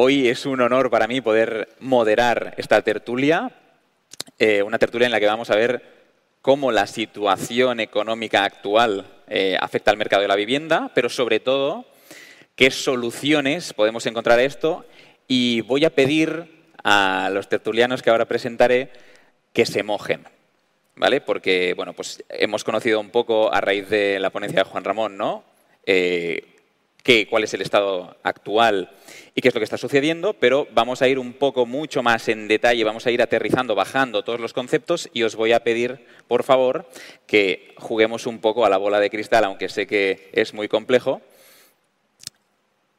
Hoy es un honor para mí poder moderar esta tertulia, eh, una tertulia en la que vamos a ver cómo la situación económica actual eh, afecta al mercado de la vivienda, pero sobre todo qué soluciones podemos encontrar a esto. Y voy a pedir a los tertulianos que ahora presentaré que se mojen. ¿Vale? Porque, bueno, pues hemos conocido un poco a raíz de la ponencia de Juan Ramón, ¿no? Eh, cuál es el estado actual y qué es lo que está sucediendo, pero vamos a ir un poco mucho más en detalle, vamos a ir aterrizando, bajando todos los conceptos y os voy a pedir, por favor, que juguemos un poco a la bola de cristal, aunque sé que es muy complejo,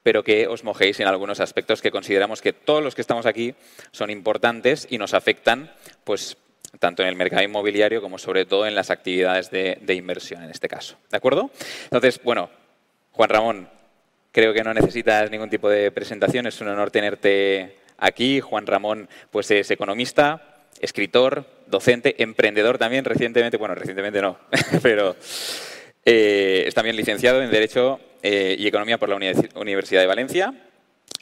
pero que os mojéis en algunos aspectos que consideramos que todos los que estamos aquí son importantes y nos afectan, pues tanto en el mercado inmobiliario como sobre todo en las actividades de, de inversión en este caso. ¿De acuerdo? Entonces, bueno, Juan Ramón, Creo que no necesitas ningún tipo de presentación, es un honor tenerte aquí. Juan Ramón pues es economista, escritor, docente, emprendedor también, recientemente, bueno, recientemente no, pero eh, es también licenciado en Derecho eh, y Economía por la Universidad de Valencia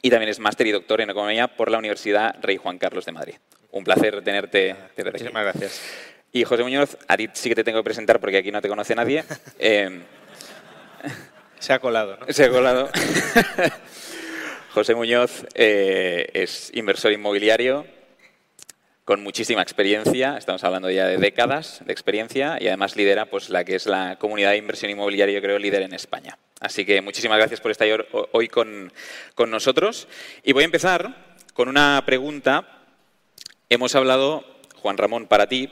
y también es máster y doctor en Economía por la Universidad Rey Juan Carlos de Madrid. Un placer tenerte, tenerte aquí. Muchísimas gracias. Y José Muñoz, a ti sí que te tengo que presentar porque aquí no te conoce nadie. Eh, se ha colado, ¿no? Se ha colado. José Muñoz eh, es inversor inmobiliario con muchísima experiencia, estamos hablando ya de décadas de experiencia y además lidera pues, la que es la comunidad de inversión inmobiliaria, yo creo, líder en España. Así que muchísimas gracias por estar hoy con, con nosotros. Y voy a empezar con una pregunta. Hemos hablado, Juan Ramón, para ti,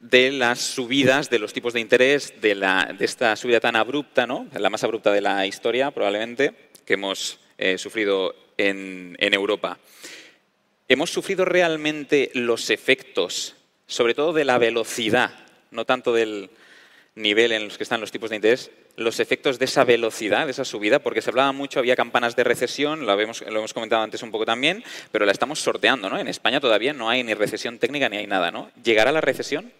de las subidas de los tipos de interés, de, la, de esta subida tan abrupta, ¿no? la más abrupta de la historia probablemente, que hemos eh, sufrido en, en Europa. ¿Hemos sufrido realmente los efectos, sobre todo de la velocidad, no tanto del nivel en los que están los tipos de interés, los efectos de esa velocidad, de esa subida, porque se hablaba mucho, había campanas de recesión, lo, hemos, lo hemos comentado antes un poco también, pero la estamos sorteando, ¿no? En España todavía no hay ni recesión técnica ni hay nada, ¿no? ¿Llegará la recesión?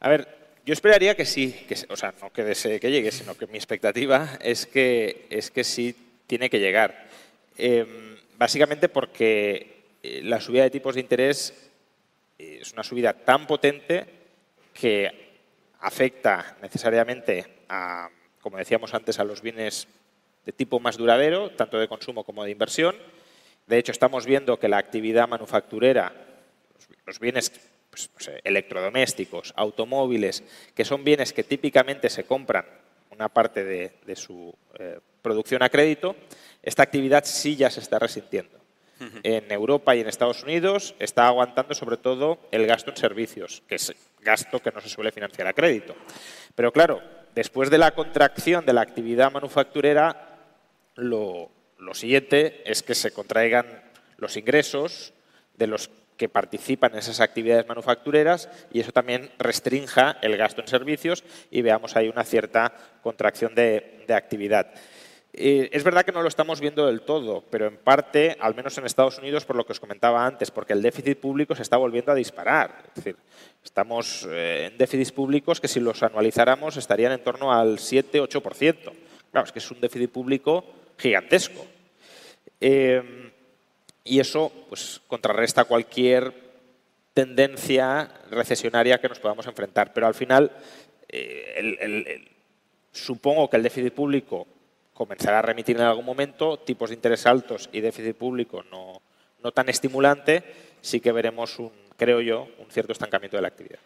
A ver, yo esperaría que sí, o sea, no que desee que llegue, sino que mi expectativa es que, es que sí tiene que llegar. Em, básicamente porque eh, la subida de tipos de interés eh, es una subida tan potente que afecta necesariamente a, como decíamos antes, a los bienes de tipo más duradero, tanto de consumo como de inversión. De hecho, estamos viendo que la actividad manufacturera, los bienes pues, electrodomésticos, automóviles, que son bienes que típicamente se compran una parte de, su eh, producción a crédito, esta actividad sí ya se está resintiendo. En Europa y en Estados Unidos está aguantando sobre todo el gasto en servicios, que es gasto que no se suele financiar a crédito. Pero claro, después de la contracción de la actividad manufacturera, lo, siguiente es que se contraigan los ingresos de los que participan en esas actividades manufactureras y eso también restrinja el gasto en servicios y veamos ahí una cierta contracción de actividad. Eh, es verdad que no lo estamos viendo del todo, pero en parte, al menos en Estados Unidos, por lo que os comentaba antes, porque el déficit público se está volviendo a disparar. Es decir, estamos eh, en déficits públicos que si los anualizáramos estarían en torno al 7-8%. Claro, es que es un déficit público gigantesco. Eh, y eso pues, contrarresta cualquier tendencia recesionaria que nos podamos enfrentar. Pero al final, supongo que el déficit público comenzará a remitir en algún momento, tipos de interés altos y déficit público no, no tan estimulante, sí que veremos, un, creo yo, un cierto estancamiento de la actividad.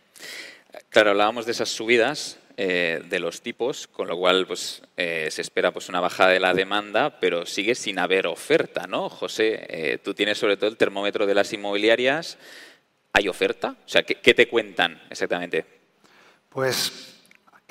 Claro, hablábamos de esas subidas eh, de los tipos, con lo cual pues, eh, se espera pues, una bajada de la demanda, pero sigue sin haber oferta, ¿no? José, eh, tú tienes sobre todo el termómetro de las inmobiliarias. ¿Hay oferta? O sea, ¿qué, qué te cuentan exactamente? Pues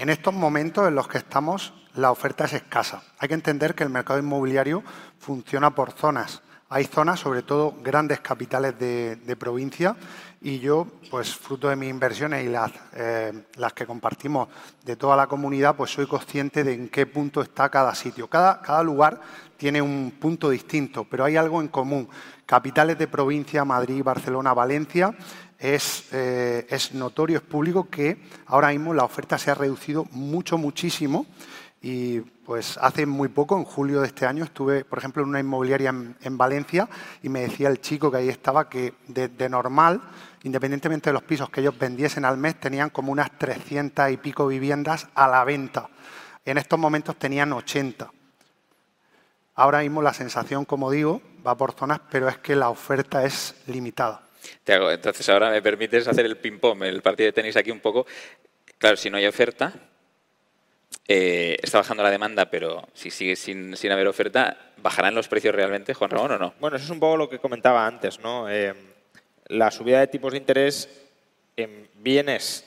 En estos momentos en los que estamos, la oferta es escasa. Hay que entender que el mercado inmobiliario funciona por zonas. Hay zonas, sobre todo grandes capitales de, provincia, y yo, pues fruto de mis inversiones y las, eh, las, que compartimos de toda la comunidad, pues soy consciente de en qué punto está cada sitio. Cada lugar tiene un punto distinto, pero hay algo en común. Capitales de provincia, Madrid, Barcelona, Valencia, es, eh, es notorio, es público que ahora mismo la oferta se ha reducido mucho, muchísimo y pues hace muy poco, en julio de este año, estuve, por ejemplo, en una inmobiliaria en, Valencia y me decía el chico que ahí estaba que de, normal, independientemente de los pisos que ellos vendiesen al mes, tenían como unas 300 y pico viviendas a la venta. En estos momentos tenían 80. Ahora mismo la sensación, como digo, va por zonas, pero es que la oferta es limitada. Te hago, entonces ahora me permites hacer el ping-pong, el partido de tenis aquí un poco. Claro, si no hay oferta, eh, está bajando la demanda, pero si sigue sin, haber oferta, ¿bajarán los precios realmente, Juan Ramón, o no? Bueno, eso es un poco lo que comentaba antes, ¿no? Eh, la subida de tipos de interés en bienes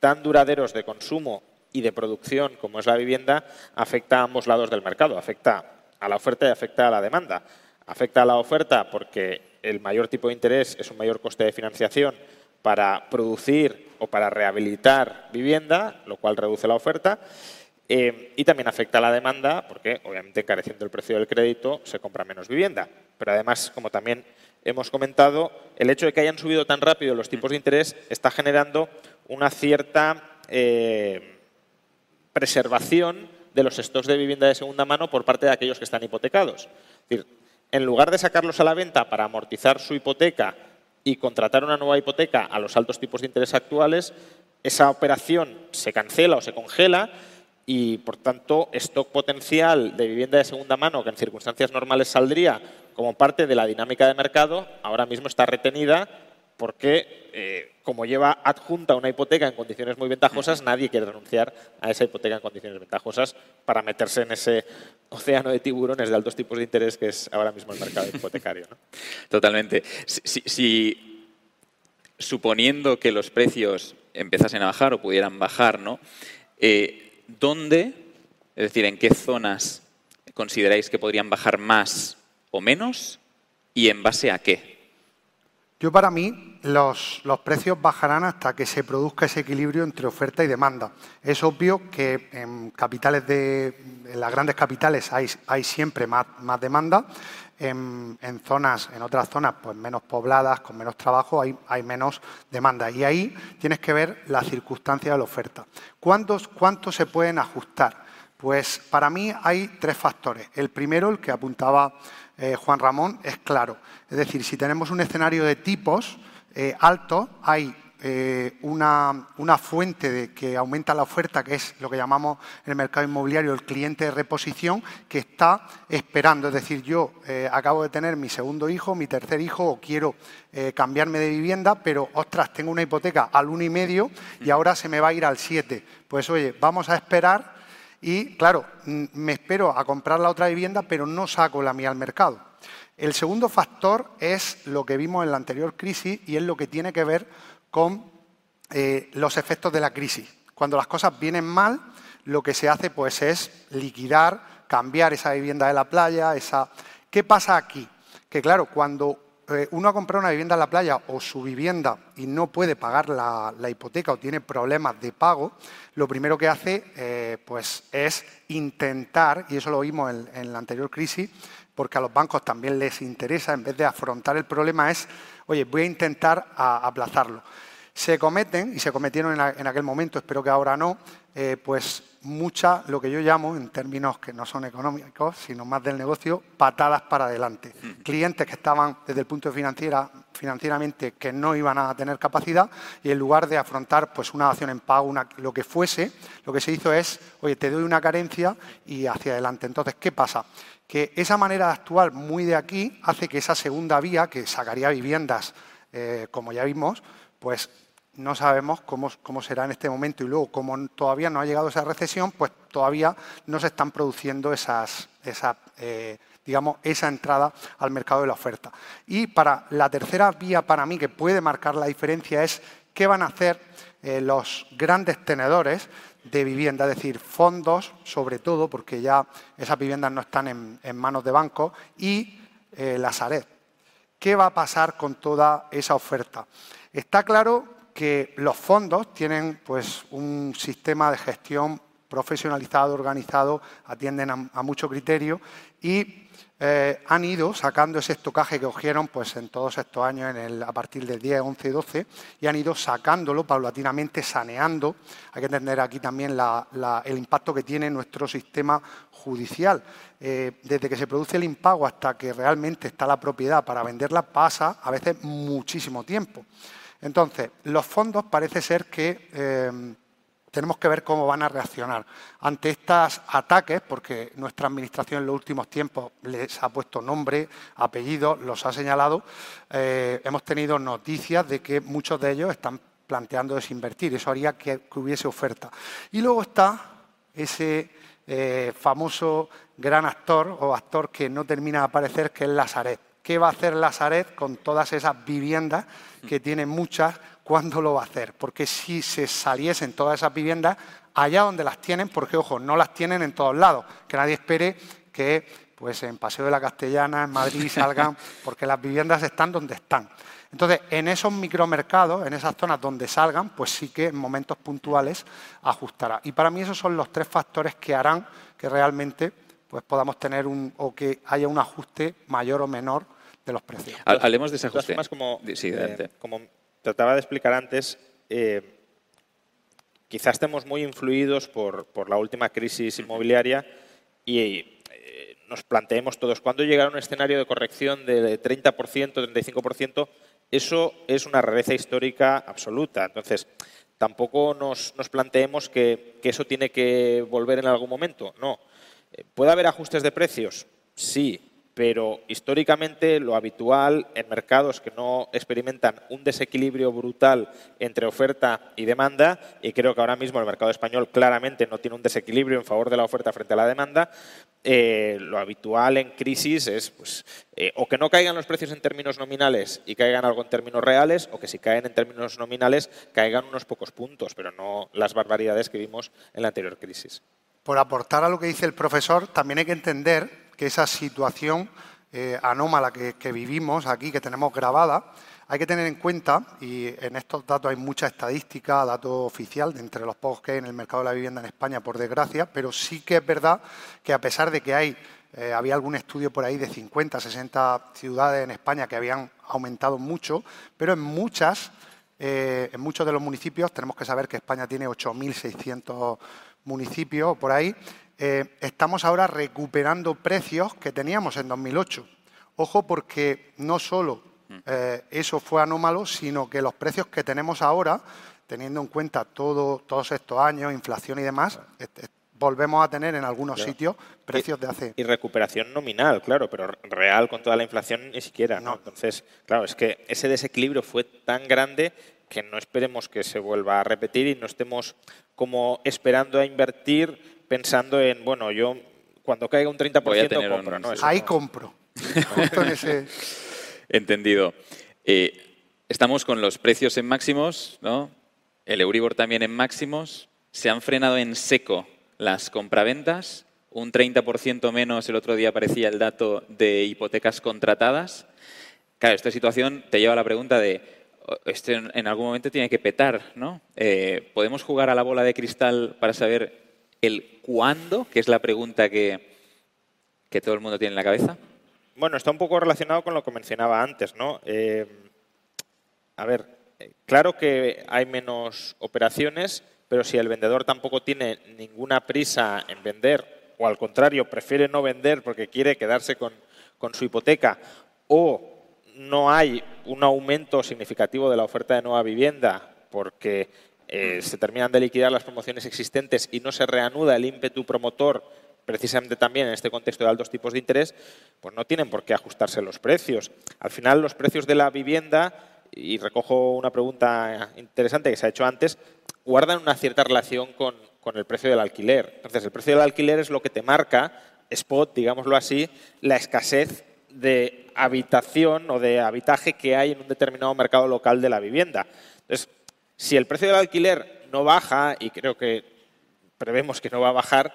tan duraderos de consumo y de producción como es la vivienda afecta a ambos lados del mercado, afecta a la oferta y afecta a la demanda. Afecta a la oferta porque el mayor tipo de interés es un mayor coste de financiación para producir o para rehabilitar vivienda, lo cual reduce la oferta. Eh, y también afecta a la demanda porque, obviamente, encareciendo el precio del crédito, se compra menos vivienda. Pero además, como también hemos comentado, el hecho de que hayan subido tan rápido los tipos de interés está generando una cierta eh, preservación de los stocks de vivienda de segunda mano por parte de aquellos que están hipotecados. Es decir, en lugar de sacarlos a la venta para amortizar su hipoteca y contratar una nueva hipoteca a los altos tipos de interés actuales, esa operación se cancela o se congela y, por tanto, stock potencial de vivienda de segunda mano que en circunstancias normales saldría como parte de la dinámica de mercado, ahora mismo está retenida porque, eh, como lleva adjunta una hipoteca en condiciones muy ventajosas, nadie quiere renunciar a esa hipoteca en condiciones ventajosas para meterse en ese océano de tiburones de altos tipos de interés que es ahora mismo el mercado hipotecario. Totalmente. Si, suponiendo que los precios empezasen a bajar o pudieran bajar, ¿no? Eh, ¿dónde, es decir, en qué zonas consideráis que podrían bajar más o menos y en base a qué? Yo para mí los, precios bajarán hasta que se produzca ese equilibrio entre oferta y demanda. Es obvio que en capitales de en las grandes capitales hay, siempre más, demanda. En, zonas, en otras zonas, pues menos pobladas, con menos trabajo, hay, menos demanda. Y ahí tienes que ver la circunstancia de la oferta. ¿Cuántos, ¿Cuántos se pueden ajustar? Pues para mí hay tres factores. El primero, el que apuntaba eh, Juan Ramón, es claro. Es decir, si tenemos un escenario de tipos eh, alto, hay eh, una, fuente de que aumenta la oferta, que es lo que llamamos en el mercado inmobiliario el cliente de reposición, que está esperando. Es decir, yo eh, acabo de tener mi segundo hijo, mi tercer hijo, o quiero eh, cambiarme de vivienda, pero ostras, tengo una hipoteca al uno y medio y ahora se me va a ir al 7. Pues oye, vamos a esperar y, claro, me espero a comprar la otra vivienda, pero no saco la mía al mercado. El segundo factor es lo que vimos en la anterior crisis y es lo que tiene que ver con eh, los efectos de la crisis. Cuando las cosas vienen mal, lo que se hace pues, es liquidar, cambiar esa vivienda de la playa. Esa... ¿Qué pasa aquí? Que claro, cuando eh, uno ha comprado una vivienda en la playa o su vivienda y no puede pagar la, hipoteca o tiene problemas de pago, lo primero que hace eh, pues es intentar, y eso lo vimos en, la anterior crisis, porque a los bancos también les interesa, en vez de afrontar el problema, es, oye, voy a intentar aplazarlo se cometen, y se cometieron en, aquel momento, espero que ahora no, eh, pues muchas, lo que yo llamo, en términos que no son económicos, sino más del negocio, patadas para adelante. Clientes que estaban desde el punto de financiera, financieramente que no iban a tener capacidad y en lugar de afrontar pues una acción en pago, lo que fuese, lo que se hizo es, oye, te doy una carencia y hacia adelante. Entonces, ¿qué pasa? Que esa manera de actuar muy de aquí hace que esa segunda vía, que sacaría viviendas, eh, como ya vimos, pues no sabemos cómo, será en este momento y luego, como todavía no ha llegado esa recesión, pues todavía no se están produciendo esas, esa, eh, digamos, esa entrada al mercado de la oferta. Y para la tercera vía para mí que puede marcar la diferencia es qué van a hacer eh, los grandes tenedores de vivienda, es decir, fondos, sobre todo, porque ya esas viviendas no están en, manos de bancos, y eh, la Sareb. ¿Qué va a pasar con toda esa oferta? Está claro que los fondos tienen pues, un sistema de gestión profesionalizado, organizado, atienden a, mucho criterio y eh, han ido sacando ese estocaje que cogieron pues, en todos estos años, en el, a partir del 10, 11, 12, y han ido sacándolo paulatinamente, saneando. Hay que entender aquí también el impacto que tiene nuestro sistema judicial. Eh, desde que se produce el impago hasta que realmente está la propiedad para venderla pasa a veces muchísimo tiempo. Entonces, los fondos parece ser que eh, tenemos que ver cómo van a reaccionar ante estos ataques, porque nuestra Administración en los últimos tiempos les ha puesto nombre, apellido, los ha señalado. Eh, hemos tenido noticias de que muchos de ellos están planteando desinvertir. Eso haría que, hubiese oferta. Y luego está ese eh, famoso gran actor o actor que no termina de aparecer, que es Lazaret. ¿Qué va a hacer Lazaret con todas esas viviendas que tiene muchas cuándo lo va a hacer. Porque si se saliesen todas esas viviendas allá donde las tienen, porque ojo, no las tienen en todos lados, que nadie espere que pues en Paseo de la Castellana, en Madrid salgan, porque las viviendas están donde están. Entonces, en esos micromercados, en esas zonas donde salgan, pues sí que en momentos puntuales ajustará. Y para mí esos son los tres factores que harán que realmente pues podamos tener un o que haya un ajuste mayor o menor de los precios. Hablemos de ese ajuste. como, sí, eh, como trataba de explicar antes, eh, quizás estemos muy influidos por, la última crisis inmobiliaria y eh, nos planteemos todos, cuando llegará un escenario de corrección de 30%, 35%, eso es una rareza histórica absoluta. Entonces, tampoco nos, planteemos que, que, eso tiene que volver en algún momento. No. ¿Puede haber ajustes de precios? Sí pero históricamente lo habitual en mercados que no experimentan un desequilibrio brutal entre oferta y demanda, y creo que ahora mismo el mercado español claramente no tiene un desequilibrio en favor de la oferta frente a la demanda, eh, lo habitual en crisis es pues, eh, o que no caigan los precios en términos nominales y caigan algo en términos reales, o que si caen en términos nominales caigan unos pocos puntos, pero no las barbaridades que vimos en la anterior crisis. Por aportar a lo que dice el profesor, también hay que entender que esa situación eh, anómala que, vivimos aquí, que tenemos grabada, hay que tener en cuenta, y en estos datos hay mucha estadística, dato oficial, de entre los pocos que hay en el mercado de la vivienda en España, por desgracia, pero sí que es verdad que a pesar de que hay, eh, había algún estudio por ahí de 50, 60 ciudades en España que habían aumentado mucho, pero en muchas, eh, en muchos de los municipios, tenemos que saber que España tiene 8.600 municipios por ahí, eh, estamos ahora recuperando precios que teníamos en 2008. Ojo porque no solo mm. eh, eso fue anómalo, sino que los precios que tenemos ahora, teniendo en cuenta todo, todos estos años, inflación y demás, volvemos a tener en algunos sitios precios de hace... Y recuperación nominal, claro, pero real con toda la inflación ni siquiera. ¿no? Entonces, claro, es que ese desequilibrio fue tan grande que no esperemos que se vuelva a repetir y no estemos como esperando a invertir pensando en, bueno, yo cuando caiga un 30% compro. ¿no? Ahí compro. Entendido. Eh, estamos con los precios en máximos, ¿no? El Euribor también en máximos. Se han frenado en seco las compraventas. Un 30% menos el otro día aparecía el dato de hipotecas contratadas. Claro, esta situación te lleva a la pregunta de, este en algún momento tiene que petar, ¿no? Eh, ¿Podemos jugar a la bola de cristal para saber el cuándo, que es la pregunta que, todo el mundo tiene en la cabeza? Bueno, está un poco relacionado con lo que mencionaba antes, ¿no? Eh, a ver, eh, claro que hay menos operaciones, pero si el vendedor tampoco tiene ninguna prisa en vender, o al contrario, prefiere no vender porque quiere quedarse con, con su hipoteca, o no hay un aumento significativo de la oferta de nueva vivienda porque eh, se terminan de liquidar las promociones existentes y no se reanuda el ímpetu promotor, precisamente también en este contexto de altos tipos de interés, pues no tienen por qué ajustarse los precios. Al final, los precios de la vivienda, y recojo una pregunta interesante que se ha hecho antes, guardan una cierta relación con, con el precio del alquiler. Entonces, el precio del alquiler es lo que te marca, spot, digámoslo así, la escasez de habitación o de habitaje que hay en un determinado mercado local de la vivienda. Entonces, si el precio del alquiler no baja, y creo que prevemos que no va a bajar,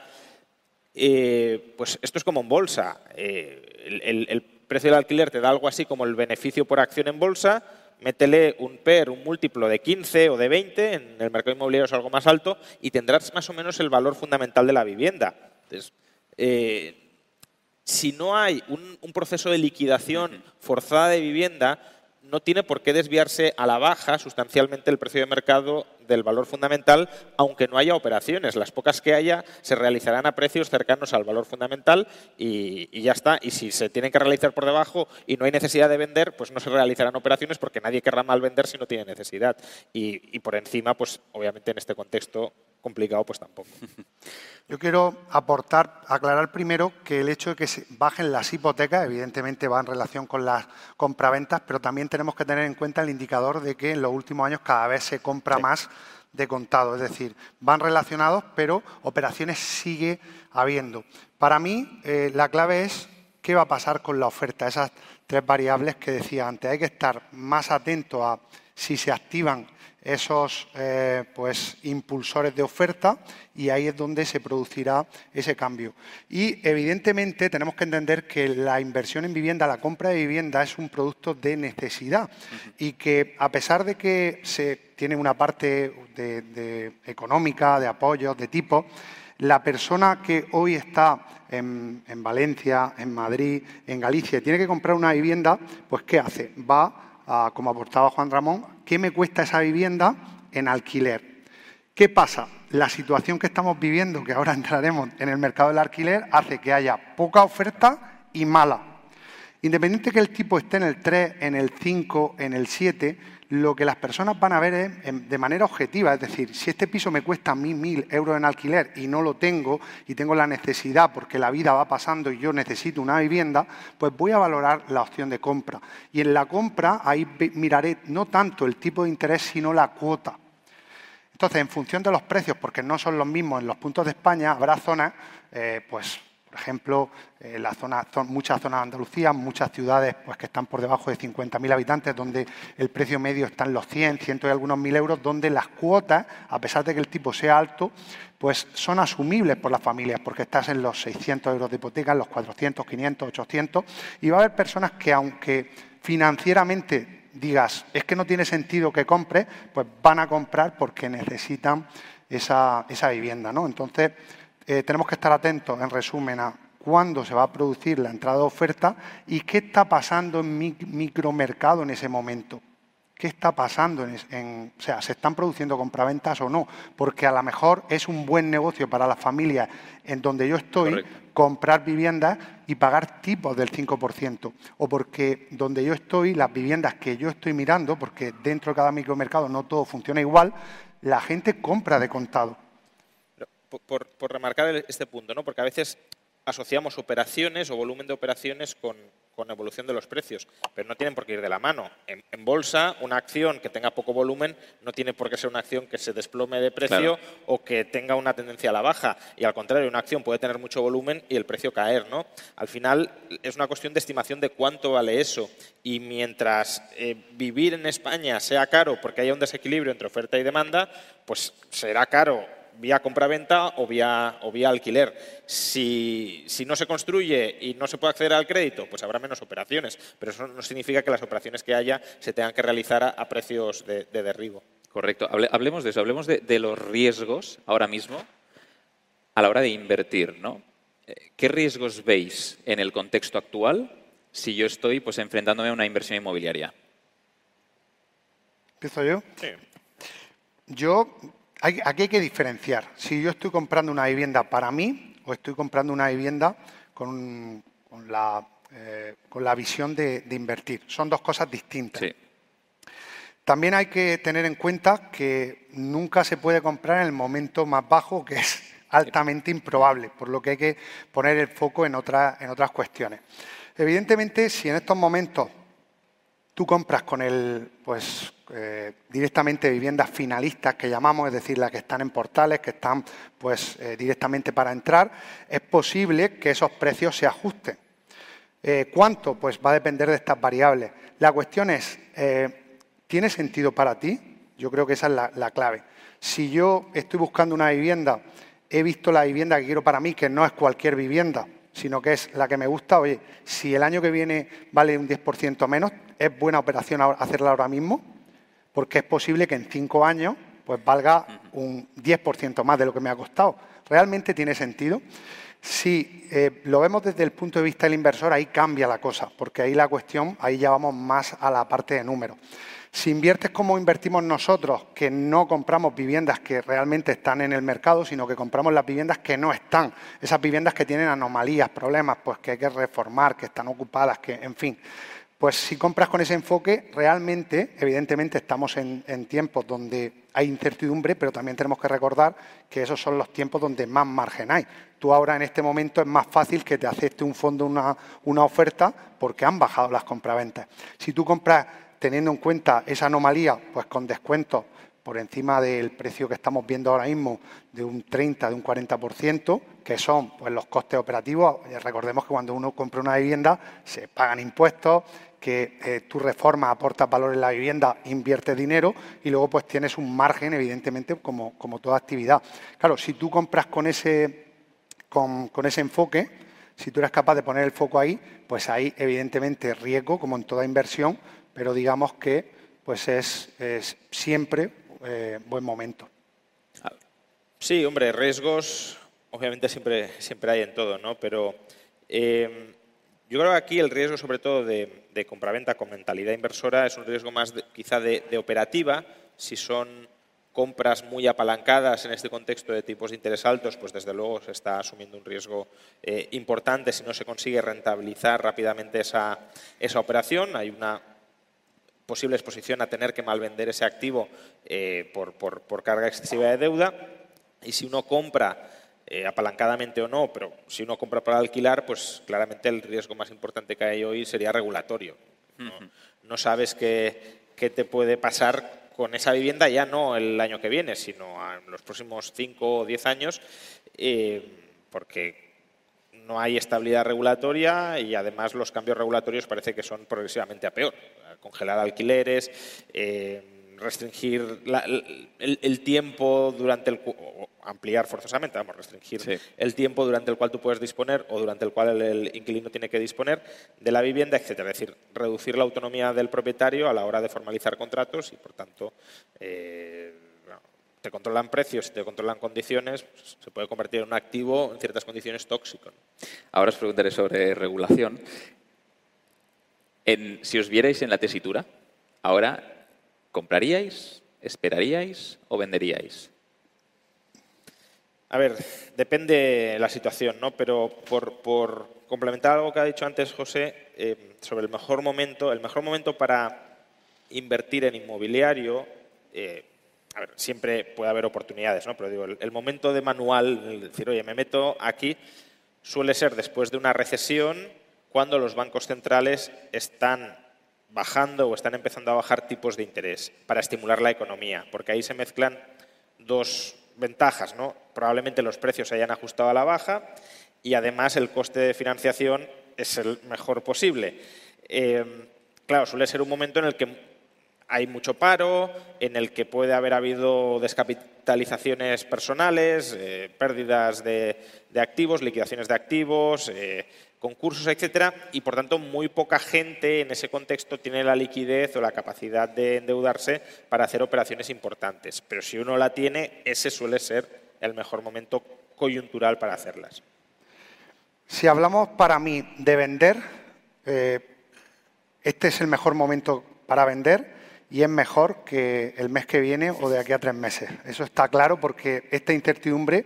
eh, pues esto es como en bolsa. Eh, el, precio del alquiler te da algo así como el beneficio por acción en bolsa, métele un PER, un múltiplo de 15 o de 20, en el mercado inmobiliario es algo más alto, y tendrás más o menos el valor fundamental de la vivienda. Entonces, eh, si no hay un proceso de liquidación forzada de vivienda, no tiene por qué desviarse a la baja sustancialmente el precio de mercado del valor fundamental, aunque no haya operaciones. Las pocas que haya se realizarán a precios cercanos al valor fundamental y, ya está. Y si se tienen que realizar por debajo y no hay necesidad de vender, pues no se realizarán operaciones porque nadie querrá mal vender si no tiene necesidad. Y, y por encima, pues obviamente en este contexto complicado, pues tampoco. Yo quiero aportar, aclarar primero que el hecho de que se bajen las hipotecas, evidentemente va en relación con las compraventas, pero también tenemos que tener en cuenta el indicador de que en los últimos años cada vez se compra más de contado. Es decir, van relacionados, pero operaciones sigue habiendo. Para mí, eh, la clave es qué va a pasar con la oferta. Esas tres variables que decía antes. Hay que estar más atento a si se activan esos eh, pues, impulsores de oferta y ahí es donde se producirá ese cambio. Y evidentemente tenemos que entender que la inversión en vivienda, la compra de vivienda es un producto de necesidad y que a pesar de que se tiene una parte de, económica, de apoyo, de tipo, la persona que hoy está en, en Valencia, en Madrid, en Galicia, tiene que comprar una vivienda, pues ¿qué hace? Va como aportaba Juan Ramón, ¿qué me cuesta esa vivienda en alquiler? ¿Qué pasa? La situación que estamos viviendo, que ahora entraremos en el mercado del alquiler, hace que haya poca oferta y mala. Independiente que el tipo esté en el 3, en el 5, en el 7, lo que las personas van a ver es de manera objetiva. Es decir, si este piso me cuesta mil, mil euros en alquiler y no lo tengo y tengo la necesidad porque la vida va pasando y yo necesito una vivienda, pues voy a valorar la opción de compra. Y en la compra ahí miraré no tanto el tipo de interés, sino la cuota. Entonces, en función de los precios, porque no son los mismos en los puntos de España, habrá zonas, eh, pues por ejemplo, eh, la zona, muchas zonas de Andalucía, muchas ciudades pues, que están por debajo de 50.000 habitantes, donde el precio medio está en los 100, 100 y algunos mil euros, donde las cuotas, a pesar de que el tipo sea alto, pues son asumibles por las familias, porque estás en los 600 euros de hipoteca, en los 400, 500, 800, y va a haber personas que, aunque financieramente digas, es que no tiene sentido que compre, pues van a comprar porque necesitan esa, esa vivienda, ¿no? Entonces, eh, tenemos que estar atentos, en resumen, a cuándo se va a producir la entrada de oferta y qué está pasando en mi micromercado en ese momento. ¿Qué está pasando? En, o sea, ¿se están produciendo compraventas o no? Porque a lo mejor es un buen negocio para las familias en donde yo estoy comprar viviendas y pagar tipos del 5%. O porque donde yo estoy, las viviendas que yo estoy mirando, porque dentro de cada micromercado no todo funciona igual, la gente compra de contado por, remarcar este punto, ¿no? porque a veces asociamos operaciones o volumen de operaciones con, evolución de los precios, pero no tienen por qué ir de la mano. En, bolsa, una acción que tenga poco volumen no tiene por qué ser una acción que se desplome de precio o que tenga una tendencia a la baja. Y al contrario, una acción puede tener mucho volumen y el precio caer. ¿no? Al final es una cuestión de estimación de cuánto vale eso. Y mientras eh, vivir en España sea caro porque haya un desequilibrio entre oferta y demanda, pues será caro vía compraventa o vía, o vía alquiler. Si, no se construye y no se puede acceder al crédito, pues habrá menos operaciones, pero eso no significa que las operaciones que haya se tengan que realizar a, precios de, derribo. Correcto. hablemos de eso, hablemos de, los riesgos ahora mismo a la hora de invertir. ¿no? Eh, ¿Qué riesgos veis en el contexto actual si yo estoy pues, enfrentándome a una inversión inmobiliaria? ¿Empiezo yo? Sí. Yo aquí hay que diferenciar. Si yo estoy comprando una vivienda para mí o estoy comprando una vivienda con, la, eh, con la, visión de, invertir. Son dos cosas distintas. También hay que tener en cuenta que nunca se puede comprar en el momento más bajo, que es altamente improbable, por lo que hay que poner el foco en, en otras cuestiones. Evidentemente, si en estos momentos tú compras con el, pues, eh, directamente viviendas finalistas que llamamos, es decir, las que están en portales, que están pues, eh, directamente para entrar, es posible que esos precios se ajusten. Eh, ¿Cuánto? Pues va a depender de estas variables. La cuestión es, ¿tiene sentido para ti? Yo creo que esa es la, clave. Si yo estoy buscando una vivienda he visto la vivienda que quiero para mí, que no es cualquier vivienda, sino que es la que me gusta, oye, si el año que viene vale un 10% menos, es buena operación hacerla ahora mismo, porque es posible que en cinco años pues valga un 10% más de lo que me ha costado. ¿Realmente tiene sentido? Si eh, lo vemos desde el punto de vista del inversor, ahí cambia la cosa, porque ahí la cuestión, ahí ya vamos más a la parte de números. Si inviertes como invertimos nosotros, que no compramos viviendas que realmente están en el mercado, sino que compramos las viviendas que no están, esas viviendas que tienen anomalías, problemas, pues que hay que reformar, que están ocupadas, que, en fin. Pues si compras con ese enfoque, realmente, evidentemente, estamos en, tiempos donde hay incertidumbre, pero también tenemos que recordar que esos son los tiempos donde más margen hay. Tú ahora en este momento es más fácil que te acepte un fondo una, oferta porque han bajado las compraventas. Si tú compras teniendo en cuenta esa anomalía, pues con descuentos por encima del precio que estamos viendo ahora mismo de un 30, de un 40%, que son pues, los costes operativos. Recordemos que cuando uno compra una vivienda se pagan impuestos, que eh, tú reformas, valor en la vivienda, inviertes dinero y luego pues tienes un margen, evidentemente, como, como toda actividad. Claro, si tú compras con ese, con, con ese enfoque, si tú eres capaz de poner el foco ahí, pues hay evidentemente riesgo, como en toda inversión, pero digamos que pues es, siempre eh, buen momento. Sí, hombre, riesgos obviamente siempre, siempre hay en todo, ¿no? Pero eh, yo creo que aquí el riesgo sobre todo de, compraventa con mentalidad inversora es un riesgo más quizá de, operativa, si son compras muy apalancadas en este contexto de tipos de interés altos, pues desde luego se está asumiendo un riesgo eh, importante si no se consigue rentabilizar rápidamente esa, esa operación. Hay una posible exposición a tener que malvender ese activo eh, por, carga excesiva de deuda. Y si uno compra eh, apalancadamente o no, pero si uno compra para alquilar, pues claramente el riesgo más importante que hay hoy sería regulatorio. No, sabes qué, te puede pasar con esa vivienda ya no el año que viene, sino en los próximos 5 o 10 años, eh, porque no hay estabilidad regulatoria y además los cambios regulatorios parece que son progresivamente a peor congelar alquileres, eh, restringir el, tiempo durante el ampliar forzosamente, vamos, restringir el tiempo durante el cual tú puedes disponer o durante el cual el, inquilino tiene que disponer de la vivienda, etcétera. Es decir, reducir la autonomía del propietario a la hora de formalizar contratos y, por tanto, eh, te controlan precios te controlan condiciones, pues, se puede convertir en un activo en ciertas condiciones tóxico. Ahora os preguntaré sobre regulación si os vierais en la tesitura, ahora, ¿compraríais, esperaríais o venderíais? A ver, depende la situación, ¿no? Pero por, complementar algo que ha dicho antes José eh, sobre el mejor momento, el mejor momento para invertir en inmobiliario, eh, a ver, siempre puede haber oportunidades, ¿no? Pero digo, el, momento de manual, el decir, oye, me meto aquí, suele ser después de una recesión cuando los bancos centrales están bajando o están empezando a bajar tipos de interés para estimular la economía, porque ahí se mezclan dos ventajas, ¿no? Probablemente los precios se hayan ajustado a la baja y además el coste de financiación es el mejor posible. Eh, claro, suele ser un momento en el que hay mucho paro, en el que puede haber habido descapitalizaciones personales, eh, pérdidas de, activos, liquidaciones de activos, eh, concursos, etcétera, y por tanto muy poca gente en ese contexto tiene la liquidez o la capacidad de endeudarse para hacer operaciones importantes. Pero si uno la tiene, ese suele ser el mejor momento coyuntural para hacerlas. Si hablamos para mí de vender, eh, este es el mejor momento para vender y es mejor que el mes que viene o de aquí a tres meses. Eso está claro porque esta incertidumbre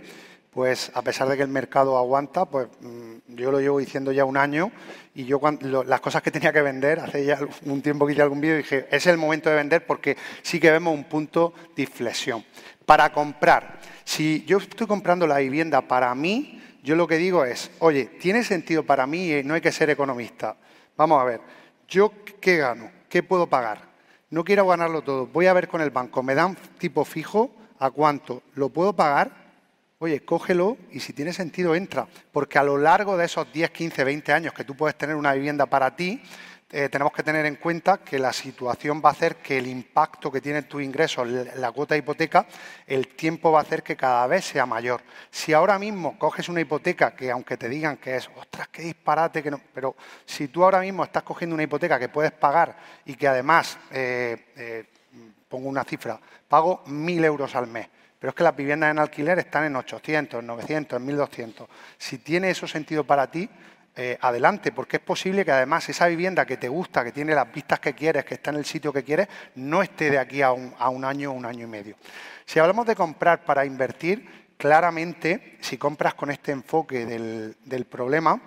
pues a pesar de que el mercado aguanta, pues mm, yo lo llevo diciendo ya un año y yo cuando, las cosas que tenía que vender, hace ya un tiempo que hice algún vídeo, dije, es el momento de vender porque sí que vemos un punto de inflexión. Para comprar, si yo estoy comprando la vivienda para mí, yo lo que digo es, oye, ¿tiene sentido para mí? y No hay que ser economista. Vamos a ver, ¿yo qué gano? ¿Qué puedo pagar? No quiero ganarlo todo. Voy a ver con el banco, ¿me dan tipo fijo? ¿A cuánto? ¿Lo puedo pagar? Oye, cógelo y si tiene sentido entra, porque a lo largo de esos 10, 15, 20 años que tú puedes tener una vivienda para ti, eh, tenemos que tener en cuenta que la situación va a hacer que el impacto que tiene tu ingreso, la cuota de hipoteca, el tiempo va a hacer que cada vez sea mayor. Si ahora mismo coges una hipoteca que aunque te digan que es, ostras, qué disparate, que no, pero si tú ahora mismo estás cogiendo una hipoteca que puedes pagar y que además, eh, eh, pongo una cifra, pago mil euros al mes, pero es que las viviendas en alquiler están en 800, en 900, en 1200. Si tiene eso sentido para ti, eh, adelante, porque es posible que además esa vivienda que te gusta, que tiene las vistas que quieres, que está en el sitio que quieres, no esté de aquí a un, año o un año y medio. Si hablamos de comprar para invertir, claramente, si compras con este enfoque del, problema,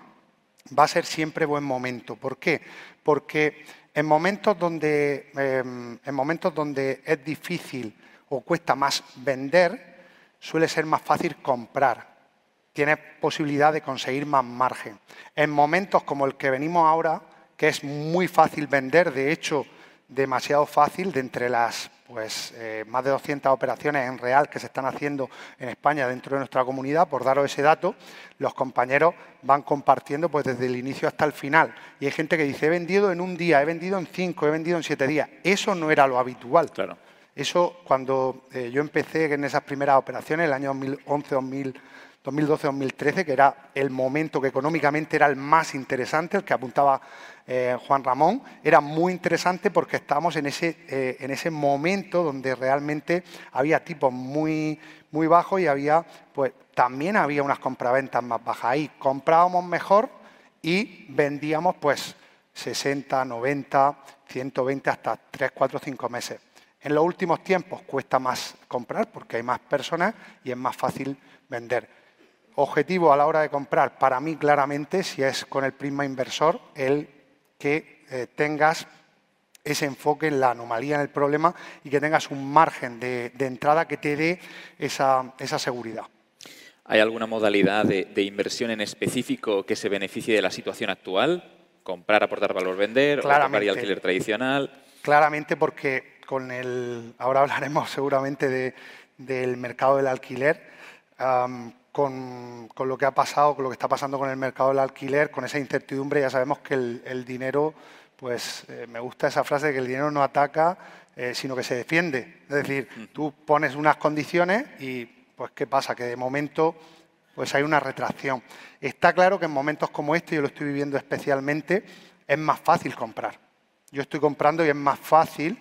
va a ser siempre buen momento. ¿Por qué? Porque en momentos donde, em, en momentos donde es difícil o cuesta más vender, suele ser más fácil comprar tienes posibilidad de conseguir más margen. En momentos como el que venimos ahora, que es muy fácil vender, de hecho, demasiado fácil, de entre las pues, eh, más de 200 operaciones en real que se están haciendo en España dentro de nuestra comunidad, por daros ese dato, los compañeros van compartiendo pues, desde el inicio hasta el final. Y hay gente que dice, he vendido en un día, he vendido en cinco, he vendido en siete días. Eso no era lo habitual. Claro. Eso, cuando eh, yo empecé en esas primeras operaciones, el año 2011-2012, 2012-2013, que era el momento que económicamente era el más interesante, el que apuntaba eh, Juan Ramón, era muy interesante porque estábamos en ese, eh, en ese momento donde realmente había tipos muy, muy bajos y había, pues también había unas compraventas más bajas. Ahí comprábamos mejor y vendíamos pues 60, 90, 120 hasta 3, 4, 5 meses. En los últimos tiempos cuesta más comprar porque hay más personas y es más fácil vender objetivo a la hora de comprar, para mí claramente, si es con el prisma inversor, el que eh, tengas ese enfoque en la anomalía, en el problema y que tengas un margen de, entrada que te dé esa, seguridad. ¿Hay alguna modalidad de, inversión en específico que se beneficie de la situación actual? ¿Comprar, aportar valor, vender? ¿O comprar y alquiler tradicional? Claramente porque con el, ahora hablaremos seguramente del mercado del alquiler, con, lo que ha pasado, con lo que está pasando con el mercado del alquiler, con esa incertidumbre, ya sabemos que el, dinero, pues eh, me gusta esa frase de que el dinero no ataca, eh, sino que se defiende. Es decir, mm. tú pones unas condiciones y, pues, ¿qué pasa? Que de momento pues hay una retracción. Está claro que en momentos como este, yo lo estoy viviendo especialmente, es más fácil comprar. Yo estoy comprando y es más fácil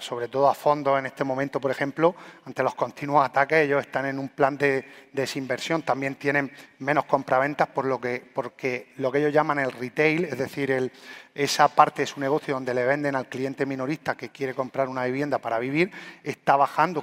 Sobre todo a fondos en este momento, por ejemplo, ante los continuos ataques, ellos están en un plan de, desinversión, también tienen menos compraventas por lo que, porque lo que ellos llaman el retail, es decir, esa parte de su negocio donde le venden al cliente minorista que quiere comprar una vivienda para vivir, está bajando.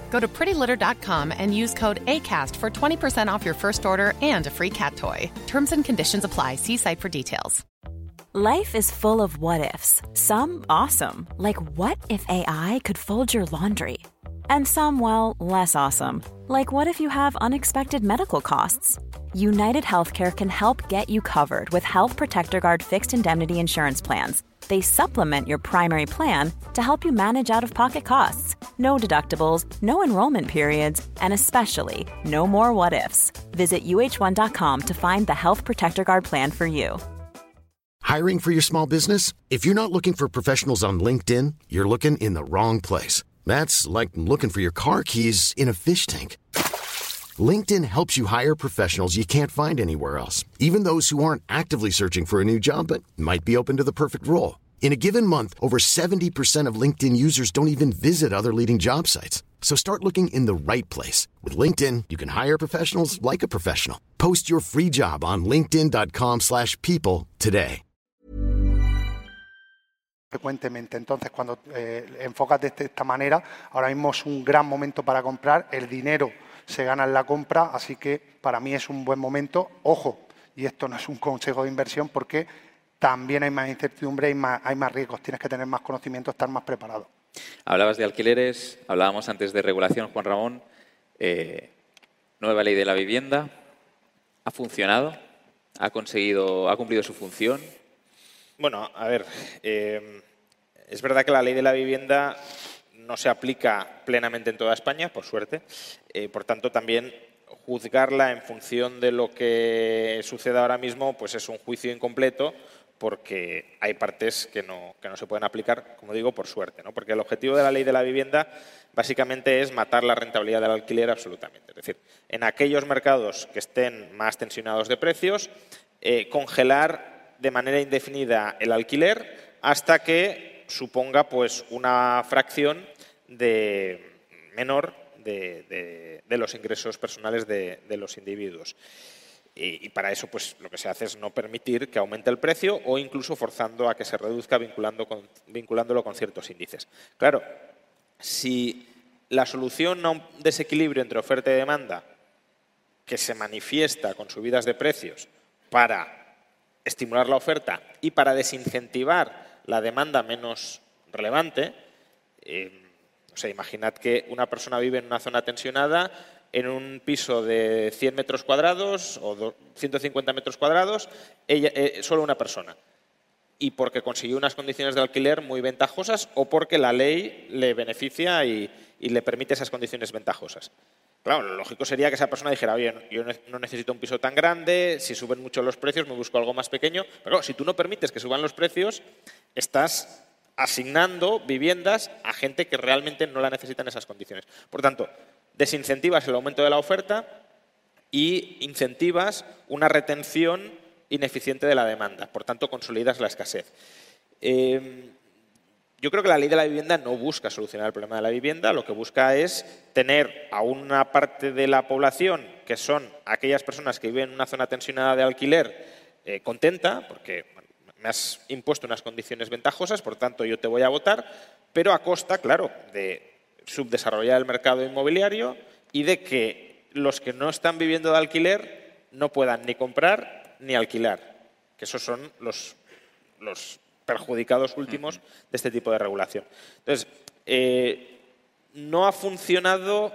Go to prettylitter.com and use code ACAST for 20% off your first order and a free cat toy. Terms and conditions apply. See site for details. Life is full of what ifs, some awesome, like what if AI could fold your laundry? And some, well, less awesome, like what if you have unexpected medical costs? United Healthcare can help get you covered with Health Protector Guard fixed indemnity insurance plans. They supplement your primary plan to help you manage out of pocket costs. No deductibles, no enrollment periods, and especially no more what ifs. Visit uh1.com to find the Health Protector Guard plan for you. Hiring for your small business? If you're not looking for professionals on LinkedIn, you're looking in the wrong place. That's like looking for your car keys in a fish tank. LinkedIn helps you hire professionals you can't find anywhere else, even those who aren't actively searching for a new job but might be open to the perfect role. In a given month, over 70% of LinkedIn users don't even visit other leading job sites. So start looking in the right place. With LinkedIn, you can hire professionals like a professional. Post your free job on linkedin.com slash people today. Frecuentemente. Entonces, cuando eh, enfocas de esta manera, ahora mismo es un gran momento para comprar. El dinero se gana en la compra, así que para mí es un buen momento. Ojo, y esto no es un consejo de inversión porque también hay más incertidumbre, hay más, hay más riesgos, tienes que tener más conocimiento, estar más preparado. Hablabas de alquileres, hablábamos antes de regulación, Juan Ramón. Eh, nueva ley de la vivienda. ¿Ha funcionado? ¿Ha conseguido, ha cumplido su función? Bueno, a ver, eh, es verdad que la ley de la vivienda no se aplica plenamente en toda España, por suerte. Eh, por tanto, también juzgarla en función de lo que sucede ahora mismo, pues es un juicio incompleto porque hay partes que no, se pueden aplicar, como digo, por suerte. Porque el objetivo de la ley de la vivienda básicamente es matar la rentabilidad del alquiler absolutamente. Es decir, en aquellos mercados que estén más tensionados de precios, eh, congelar de manera indefinida el alquiler hasta que suponga pues, una fracción menor de, los ingresos personales de los individuos. Y, para eso, pues lo que se hace es no permitir que aumente el precio o incluso forzando a que se reduzca vinculando con, vinculándolo con ciertos índices. Claro, si la solución a un desequilibrio entre oferta y demanda que se manifiesta con subidas de precios para estimular la oferta y para desincentivar la demanda menos relevante, eh, o sea, imaginad que una persona vive en una zona tensionada en un piso de 100 metros cuadrados o 150 metros cuadrados, ella, eh, solo una persona. Y porque consiguió unas condiciones de alquiler muy ventajosas o porque la ley le beneficia y, le permite esas condiciones ventajosas. Claro, lo lógico sería que esa persona dijera, oye, yo no necesito un piso tan grande, si suben mucho los precios me busco algo más pequeño. Pero si tú no permites que suban los precios, estás asignando viviendas a gente que realmente no la necesita en esas condiciones. Por tanto, desincentivas el aumento de la oferta y incentivas una retención ineficiente de la demanda. Por tanto, consolidas la escasez. Em, yo creo que la ley de la vivienda no busca solucionar el problema de la vivienda, lo que busca es tener a una parte de la población, que son aquellas personas que viven en una zona tensionada de alquiler, eh, contenta, porque me has impuesto unas condiciones ventajosas, por tanto yo te voy a votar, pero a costa, claro, de subdesarrollar el mercado inmobiliario y de que los que no están viviendo de alquiler no puedan ni comprar ni alquilar, que esos son los, los perjudicados últimos de este tipo de regulación. Entonces, eh, no ha funcionado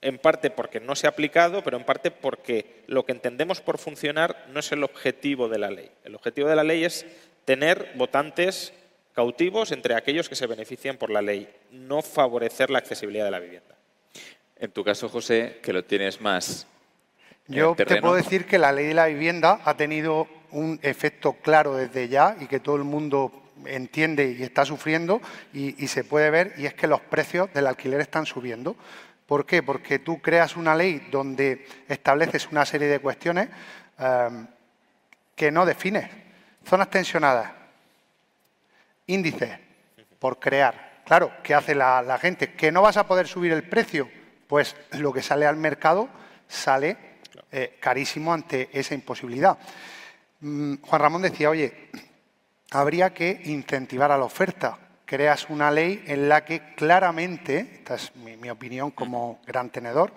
en parte porque no se ha aplicado, pero en parte porque lo que entendemos por funcionar no es el objetivo de la ley. El objetivo de la ley es tener votantes cautivos entre aquellos que se benefician por la ley, no favorecer la accesibilidad de la vivienda. En tu caso, José, que lo tienes más. Yo te puedo decir que la ley de la vivienda ha tenido un efecto claro desde ya y que todo el mundo entiende y está sufriendo y, se puede ver y es que los precios del alquiler están subiendo. ¿Por qué? Porque tú creas una ley donde estableces una serie de cuestiones eh, que no defines. Zonas tensionadas, índices por crear. Claro, ¿qué hace la, gente? ¿Que no vas a poder subir el precio? Pues lo que sale al mercado sale eh, carísimo ante esa imposibilidad. Mm, Juan Ramón decía, oye, habría que incentivar a la oferta. Creas una ley en la que claramente, esta es mi opinión como gran tenedor,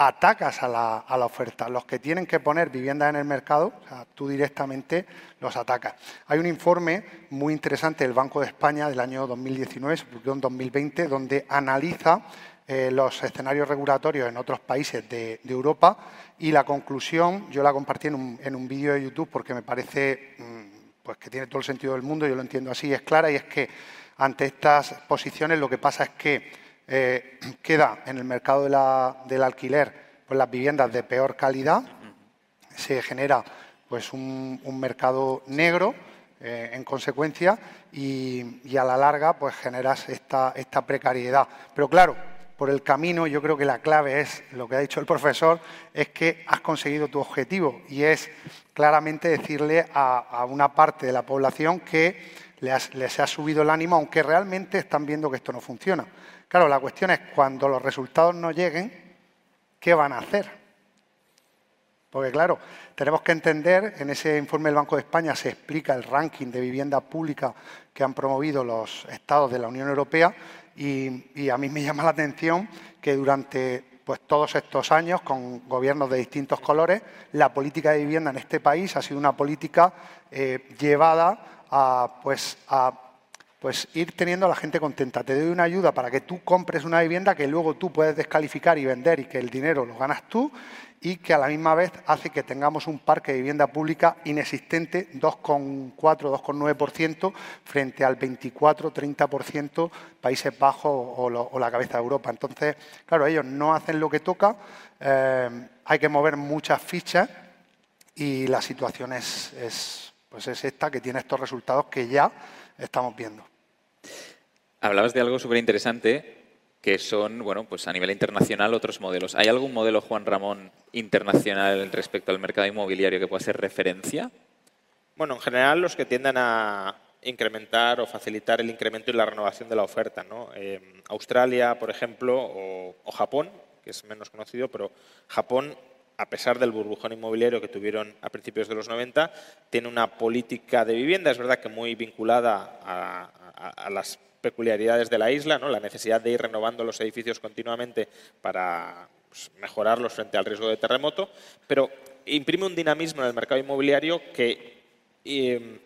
atacas a la, oferta. Los que tienen que poner viviendas en el mercado, tú directamente los atacas. Hay un informe muy interesante del Banco de España del año 2019, se publicó en 2020, donde analiza eh, los escenarios regulatorios en otros países de, Europa y la conclusión, yo la compartí en un, en un vídeo de YouTube porque me parece mm, pues que tiene todo el sentido del mundo, yo lo entiendo así, es clara y es que ante estas posiciones lo que pasa es que eh, queda en el mercado del alquiler pues, las viviendas de peor calidad, se genera pues, un, mercado negro eh, en consecuencia y, a la larga pues, generas esta, esta precariedad. Pero claro, por el camino yo creo que la clave es, lo que ha dicho el profesor, es que has conseguido tu objetivo y es claramente decirle a, una parte de la población que les, les ha subido el ánimo, aunque realmente están viendo que esto no funciona. Claro, la cuestión es cuando los resultados no lleguen, ¿qué van a hacer? Porque claro, tenemos que entender, en ese informe del Banco de España se explica el ranking de vivienda pública que han promovido los estados de la Unión Europea y, a mí me llama la atención que durante pues, todos estos años, con gobiernos de distintos colores, la política de vivienda en este país ha sido una política eh, llevada a, pues, a pues ir teniendo a la gente contenta. Te doy una ayuda para que tú compres una vivienda que luego tú puedes descalificar y vender y que el dinero lo ganas tú y que a la misma vez hace que tengamos un parque de vivienda pública inexistente, 2,4, 2,9% frente al 24-30% Países Bajos o, la cabeza de Europa. Entonces, claro, ellos no hacen lo que toca, eh, hay que mover muchas fichas y la situación es, pues es esta, que tiene estos resultados que ya estamos viendo. Hablabas de algo súper interesante, que son, bueno, pues a nivel internacional otros modelos. ¿Hay algún modelo, Juan Ramón, internacional respecto al mercado inmobiliario que pueda ser referencia? Bueno, en general los que tienden a incrementar o facilitar el incremento y la renovación de la oferta. ¿no? Eh, Australia, por ejemplo, o, o Japón, que es menos conocido, pero Japón a pesar del burbujón inmobiliario que tuvieron a principios de los 90, tiene una política de vivienda, es verdad que muy vinculada a, las peculiaridades de la isla, ¿no? la necesidad de ir renovando los edificios continuamente para pues, mejorarlos frente al riesgo de terremoto, pero imprime un dinamismo en el mercado inmobiliario que em,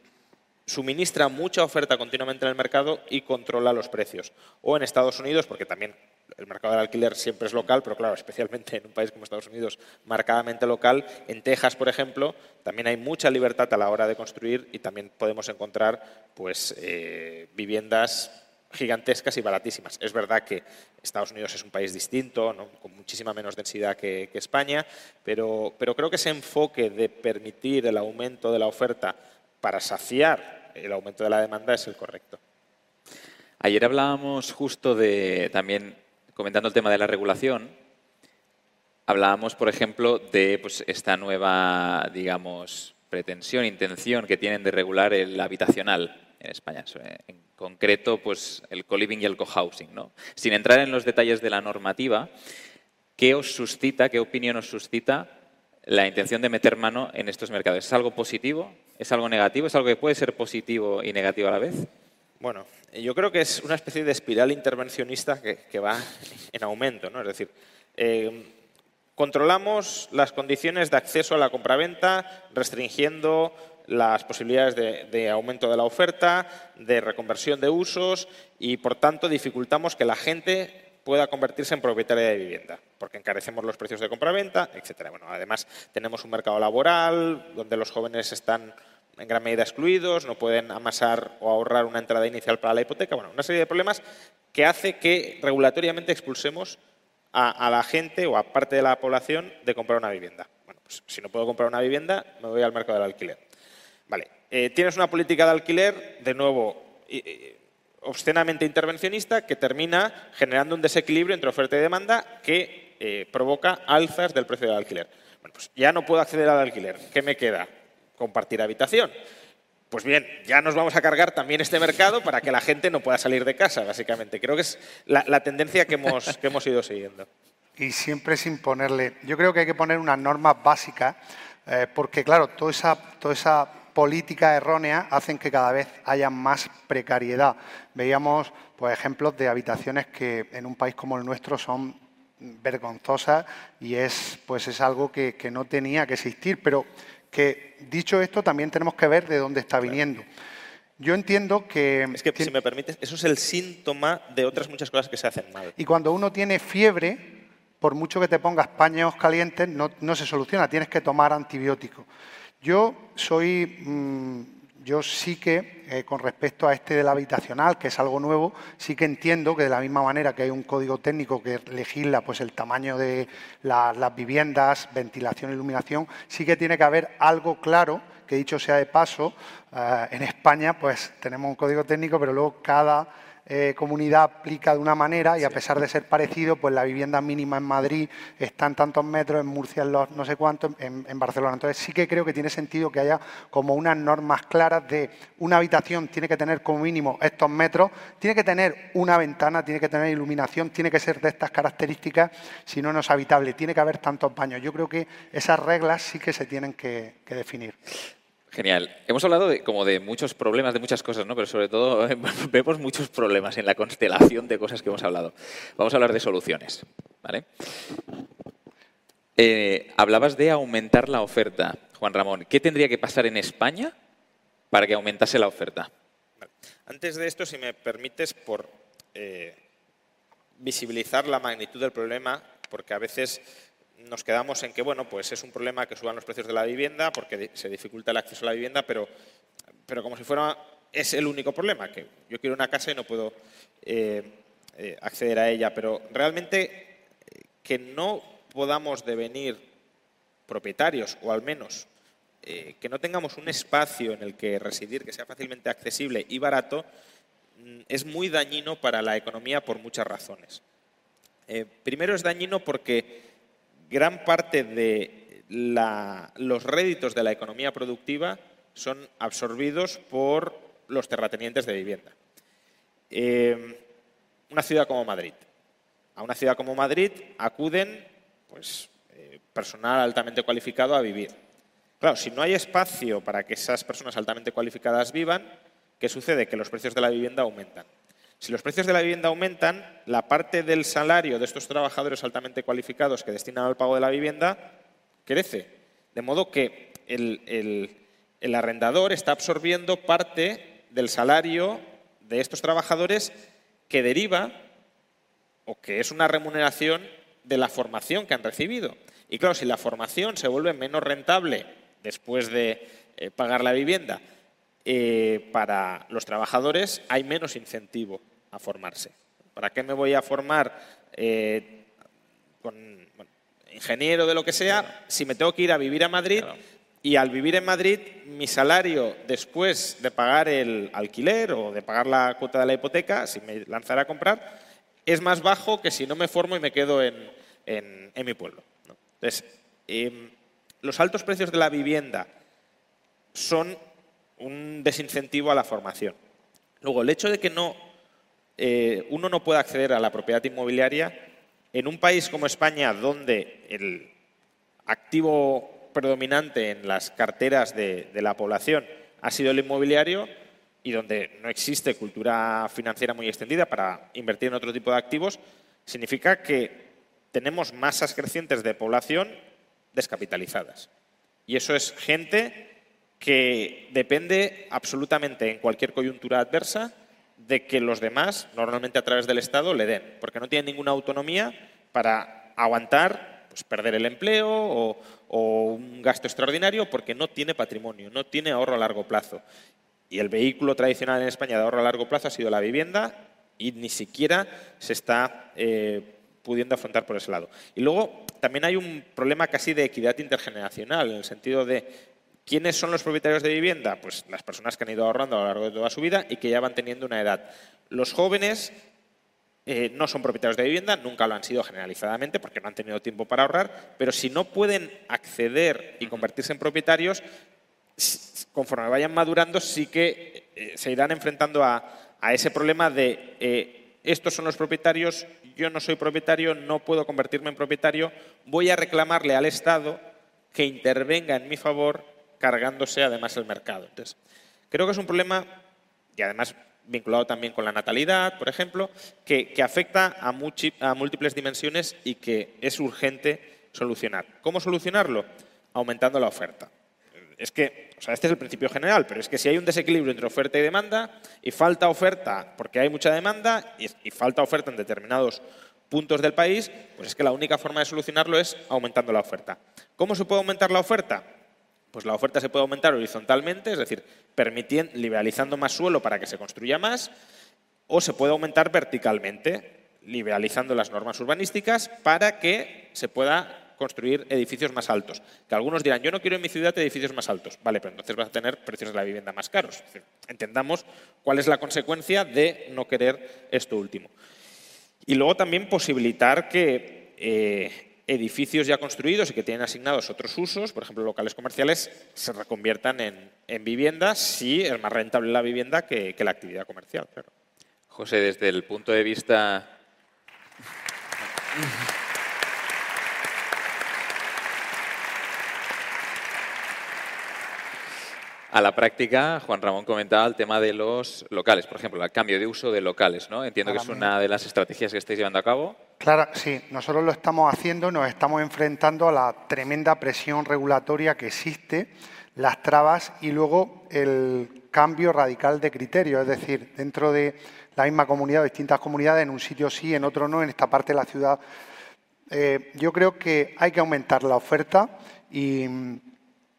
suministra mucha oferta continuamente en el mercado y controla los precios. O en Estados Unidos, porque también el mercado del alquiler siempre es local, pero claro, especialmente en un país como Estados Unidos, marcadamente local. En Texas, por ejemplo, también hay mucha libertad a la hora de construir y también podemos encontrar pues, eh, viviendas gigantescas y baratísimas. Es verdad que Estados Unidos es un país distinto, con muchísima menos densidad que, que España, pero, pero creo que ese enfoque de permitir el aumento de la oferta para saciar el aumento de la demanda es el correcto. Ayer hablábamos justo de también comentando el tema de la regulación, hablábamos, por ejemplo, de pues, esta nueva, digamos, pretensión, intención que tienen de regular el habitacional en España. En concreto, pues el co-living y el co-housing. ¿no? Sin entrar en los detalles de la normativa, ¿qué os suscita, qué opinión os suscita la intención de meter mano en estos mercados? ¿Es algo positivo? ¿Es algo negativo? ¿Es algo que puede ser positivo y negativo a la vez? Bueno, yo creo que es una especie de espiral intervencionista que, va en aumento. ¿no? Es decir, eh, controlamos las condiciones de acceso a la compraventa restringiendo las posibilidades de, aumento de la oferta, de reconversión de usos y, por tanto, dificultamos que la gente pueda convertirse en propietaria de vivienda, porque encarecemos los precios de compraventa, etc. Bueno, además, tenemos un mercado laboral donde los jóvenes están en gran medida excluidos, no pueden amasar o ahorrar una entrada inicial para la hipoteca. Bueno, una serie de problemas que hace que regulatoriamente expulsemos a, la gente o a parte de la población de comprar una vivienda. Bueno, pues si no puedo comprar una vivienda, me voy al mercado del alquiler. Vale, eh, tienes una política de alquiler, de nuevo, obscenamente intervencionista, que termina generando un desequilibrio entre oferta y demanda que eh, provoca alzas del precio del alquiler. Bueno, pues ya no puedo acceder al alquiler. ¿Qué me queda? Compartir habitación. Pues bien, ya nos vamos a cargar también este mercado para que la gente no pueda salir de casa, básicamente. Creo que es la, tendencia que hemos, que hemos ido siguiendo. Y siempre sin ponerle. Yo creo que hay que poner unas normas básicas, eh, porque, claro, toda esa, toda esa política errónea hacen que cada vez haya más precariedad. Veíamos pues, ejemplos de habitaciones que en un país como el nuestro son vergonzosas y es, pues, es algo que, que no tenía que existir. Pero que dicho esto también tenemos que ver de dónde está viniendo. Yo entiendo que... Es que, si me permites, eso es el síntoma de otras muchas cosas que se hacen mal. Y cuando uno tiene fiebre, por mucho que te pongas paños calientes, no, no se soluciona, tienes que tomar antibióticos. Yo soy mm, yo sí que, eh, con respecto a este del habitacional, que es algo nuevo, sí que entiendo que de la misma manera que hay un código técnico que legisla pues, el tamaño de las viviendas, ventilación, iluminación, sí que tiene que haber algo claro, que dicho sea de paso, eh, en España pues tenemos un código técnico, pero luego cada eh, comunidad aplica de una manera y a pesar de ser parecido, pues la vivienda mínima en Madrid está en tantos metros, en Murcia en los no sé cuántos, en, en, Barcelona. Entonces sí que creo que tiene sentido que haya como unas normas claras de una habitación tiene que tener como mínimo estos metros, tiene que tener una ventana, tiene que tener iluminación, tiene que ser de estas características, si no, no es habitable, tiene que haber tantos baños. Yo creo que esas reglas sí que se tienen que definir. Genial. Hemos hablado de, como de muchos problemas, de muchas cosas, ¿no? pero sobre todo vemos muchos problemas en la constelación de cosas que hemos hablado. Vamos a hablar de soluciones. ¿vale? Eh, hablabas de aumentar la oferta, Juan Ramón. ¿Qué tendría que pasar en España para que aumentase la oferta? Antes de esto, si me permites, por eh, visibilizar la magnitud del problema, porque a veces nos quedamos en que, bueno, pues es un problema que suban los precios de la vivienda porque se dificulta el acceso a la vivienda, pero, pero como si fuera es el único problema, que yo quiero una casa y no puedo eh, eh, acceder a ella, pero realmente que no podamos devenir propietarios, o al menos eh, que no tengamos un espacio en el que residir que sea fácilmente accesible y barato, mm, es muy dañino para la economía por muchas razones. Eh, primero es dañino porque gran parte de los réditos de la economía productiva son absorbidos por los terratenientes de vivienda. Eh, una ciudad como Madrid. A una ciudad como Madrid acuden pues, personal altamente cualificado a vivir. Claro, si no hay espacio para que esas personas altamente cualificadas vivan, ¿qué sucede? Que los precios de la vivienda aumentan. Si los precios de la vivienda aumentan, la parte del salario de estos trabajadores altamente cualificados que destinan al pago de la vivienda crece. De modo que el, arrendador está absorbiendo parte del salario de estos trabajadores que deriva o que es una remuneración de la formación que han recibido. Y claro, si la formación se vuelve menos rentable después de eh, pagar la vivienda, eh, para los trabajadores hay menos incentivo a formarse. ¿Para qué me voy a formar eh, con ingeniero de lo que sea si me tengo que ir a vivir a Madrid y al vivir en Madrid mi salario después de pagar el alquiler o de pagar la cuota de la hipoteca, si me lanzara a comprar, es más bajo que si no me formo y me quedo en, mi pueblo. Entonces, em, los altos precios de la vivienda son un desincentivo a la formación. Luego, el hecho de que no, eh, uno no pueda acceder a la propiedad inmobiliaria en un país como España, donde el activo predominante en las carteras de la población ha sido el inmobiliario y donde no existe cultura financiera muy extendida para invertir en otro tipo de activos, significa que tenemos masas crecientes de población descapitalizadas. Y eso es gente que depende absolutamente en cualquier coyuntura adversa de que los demás, normalmente a través del Estado, le den, porque no tienen ninguna autonomía para aguantar pues, perder el empleo o, un gasto extraordinario porque no tiene patrimonio, no tiene ahorro a largo plazo. Y el vehículo tradicional en España de ahorro a largo plazo ha sido la vivienda y ni siquiera se está eh, pudiendo afrontar por ese lado. Y luego también hay un problema casi de equidad intergeneracional, en el sentido de quiénes son los propietarios de vivienda, pues las personas que han ido ahorrando a lo largo de toda su vida y que ya van teniendo una edad. Los jóvenes eh, no son propietarios de vivienda, nunca lo han sido generalizadamente porque no han tenido tiempo para ahorrar, pero si no pueden acceder y convertirse en propietarios, conforme vayan madurando sí que eh, se irán enfrentando a, ese problema de eh, estos son los propietarios, yo no soy propietario, no puedo convertirme en propietario, voy a reclamarle al Estado que intervenga en mi favor cargándose además el mercado. Entonces, creo que es un problema, y además vinculado también con la natalidad, por ejemplo, que, afecta a, múltiples dimensiones y que es urgente solucionar. ¿Cómo solucionarlo? Aumentando la oferta es que, o sea, este es el principio general, pero es que si hay un desequilibrio entre oferta y demanda y falta oferta porque hay mucha demanda y, falta oferta en determinados puntos del país, pues es que la única forma de solucionarlo es aumentando la oferta. ¿Cómo se puede aumentar la oferta? Pues la oferta se puede aumentar horizontalmente, es decir, liberalizando más suelo para que se construya más, o se puede aumentar verticalmente, liberalizando las normas urbanísticas para que se pueda construir edificios más altos. Que algunos dirán, yo no quiero en mi ciudad edificios más altos. Vale, pero entonces vas a tener precios de la vivienda más caros. entendamos cuál es la consecuencia de no querer esto último. Y luego también posibilitar que eh, edificios ya construidos y que tienen asignados otros usos, por ejemplo locales comerciales, se reconviertan en, en viviendas si es más rentable la vivienda que la actividad comercial. José, desde el punto de vista A la práctica, Juan Ramón comentaba el tema de los locales, por ejemplo, el cambio de uso de locales, ¿no? Entiendo que es una de las estrategias que estáis llevando a cabo. Claro, sí, nosotros lo estamos haciendo, nos estamos enfrentando a la tremenda presión regulatoria que existe las trabas y luego el cambio radical de criterio, es decir, dentro de la misma comunidad distintas comunidades, en un sitio sí, en otro no, en esta parte de la ciudad. Eh, yo creo que hay que aumentar la oferta y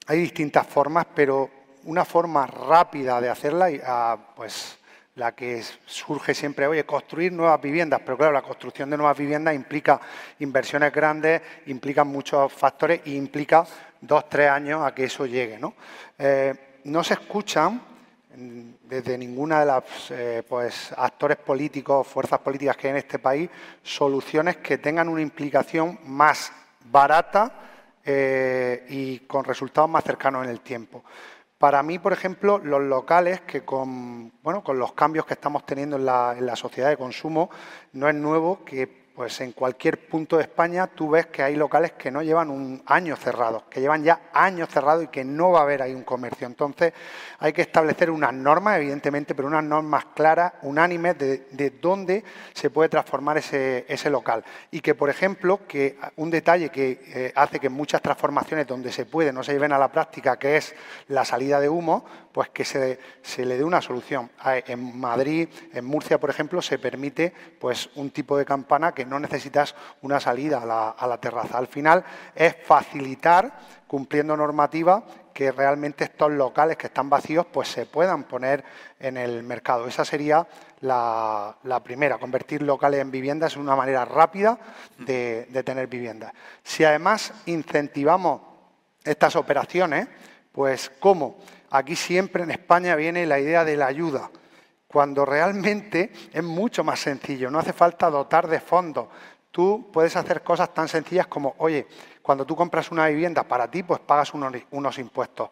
hay distintas formas, pero una forma rápida de hacerla, ah, pues la que surge siempre, oye, construir nuevas viviendas, pero claro, la construcción de nuevas viviendas implica inversiones grandes, implica muchos factores e implica dos, tres años a que eso llegue. No, eh, no se escuchan desde ninguna de las eh, pues, actores políticos, fuerzas políticas que hay en este país, soluciones que tengan una implicación más barata eh, y con resultados más cercanos en el tiempo. Para mí, por ejemplo, los locales que con, bueno, con los cambios que estamos teniendo en la, en la sociedad de consumo, no es nuevo que pues en cualquier punto de España tú ves que hay locales que no llevan un año cerrado, que llevan ya años cerrados y que no va a haber ahí un comercio. Entonces hay que establecer unas normas, evidentemente, pero unas normas claras, unánimes, de, dónde se puede transformar ese, local. Y que, por ejemplo, que un detalle que eh, hace que muchas transformaciones donde se puede no se lleven a la práctica, que es la salida de humo, pues que se, le dé una solución. En Madrid, en Murcia, por ejemplo, se permite pues un tipo de campana que no necesitas una salida a la, terraza. Al final es facilitar, cumpliendo normativa, que realmente estos locales que están vacíos pues se puedan poner en el mercado. Esa sería la, primera, convertir locales en viviendas es una manera rápida de, de tener viviendas. Si además incentivamos estas operaciones, pues ¿cómo? Aquí siempre en España viene la idea de la ayuda, cuando realmente es mucho más sencillo, no hace falta dotar de fondos. Tú puedes hacer cosas tan sencillas como, oye, cuando tú compras una vivienda para ti, pues pagas unos, impuestos.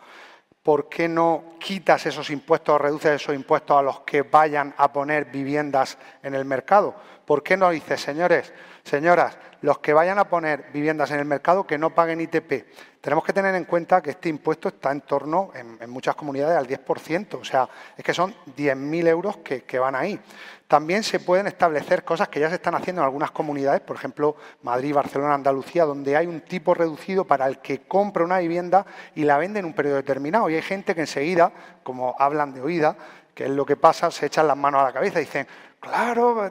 ¿Por qué no quitas esos impuestos o reduces esos impuestos a los que vayan a poner viviendas en el mercado? ¿Por qué no dices, señores, señoras, los que vayan a poner viviendas en el mercado que no paguen ITP? Tenemos que tener en cuenta que este impuesto está en torno, en, muchas comunidades, al 10%, o sea, es que son 10.000 euros que, que van ahí. También se pueden establecer cosas que ya se están haciendo en algunas comunidades, por ejemplo, Madrid, Barcelona, Andalucía, donde hay un tipo reducido para el que compra una vivienda y la vende en un periodo determinado. Y hay gente que enseguida, como hablan de oída, que es lo que pasa, se echan las manos a la cabeza y dicen, claro,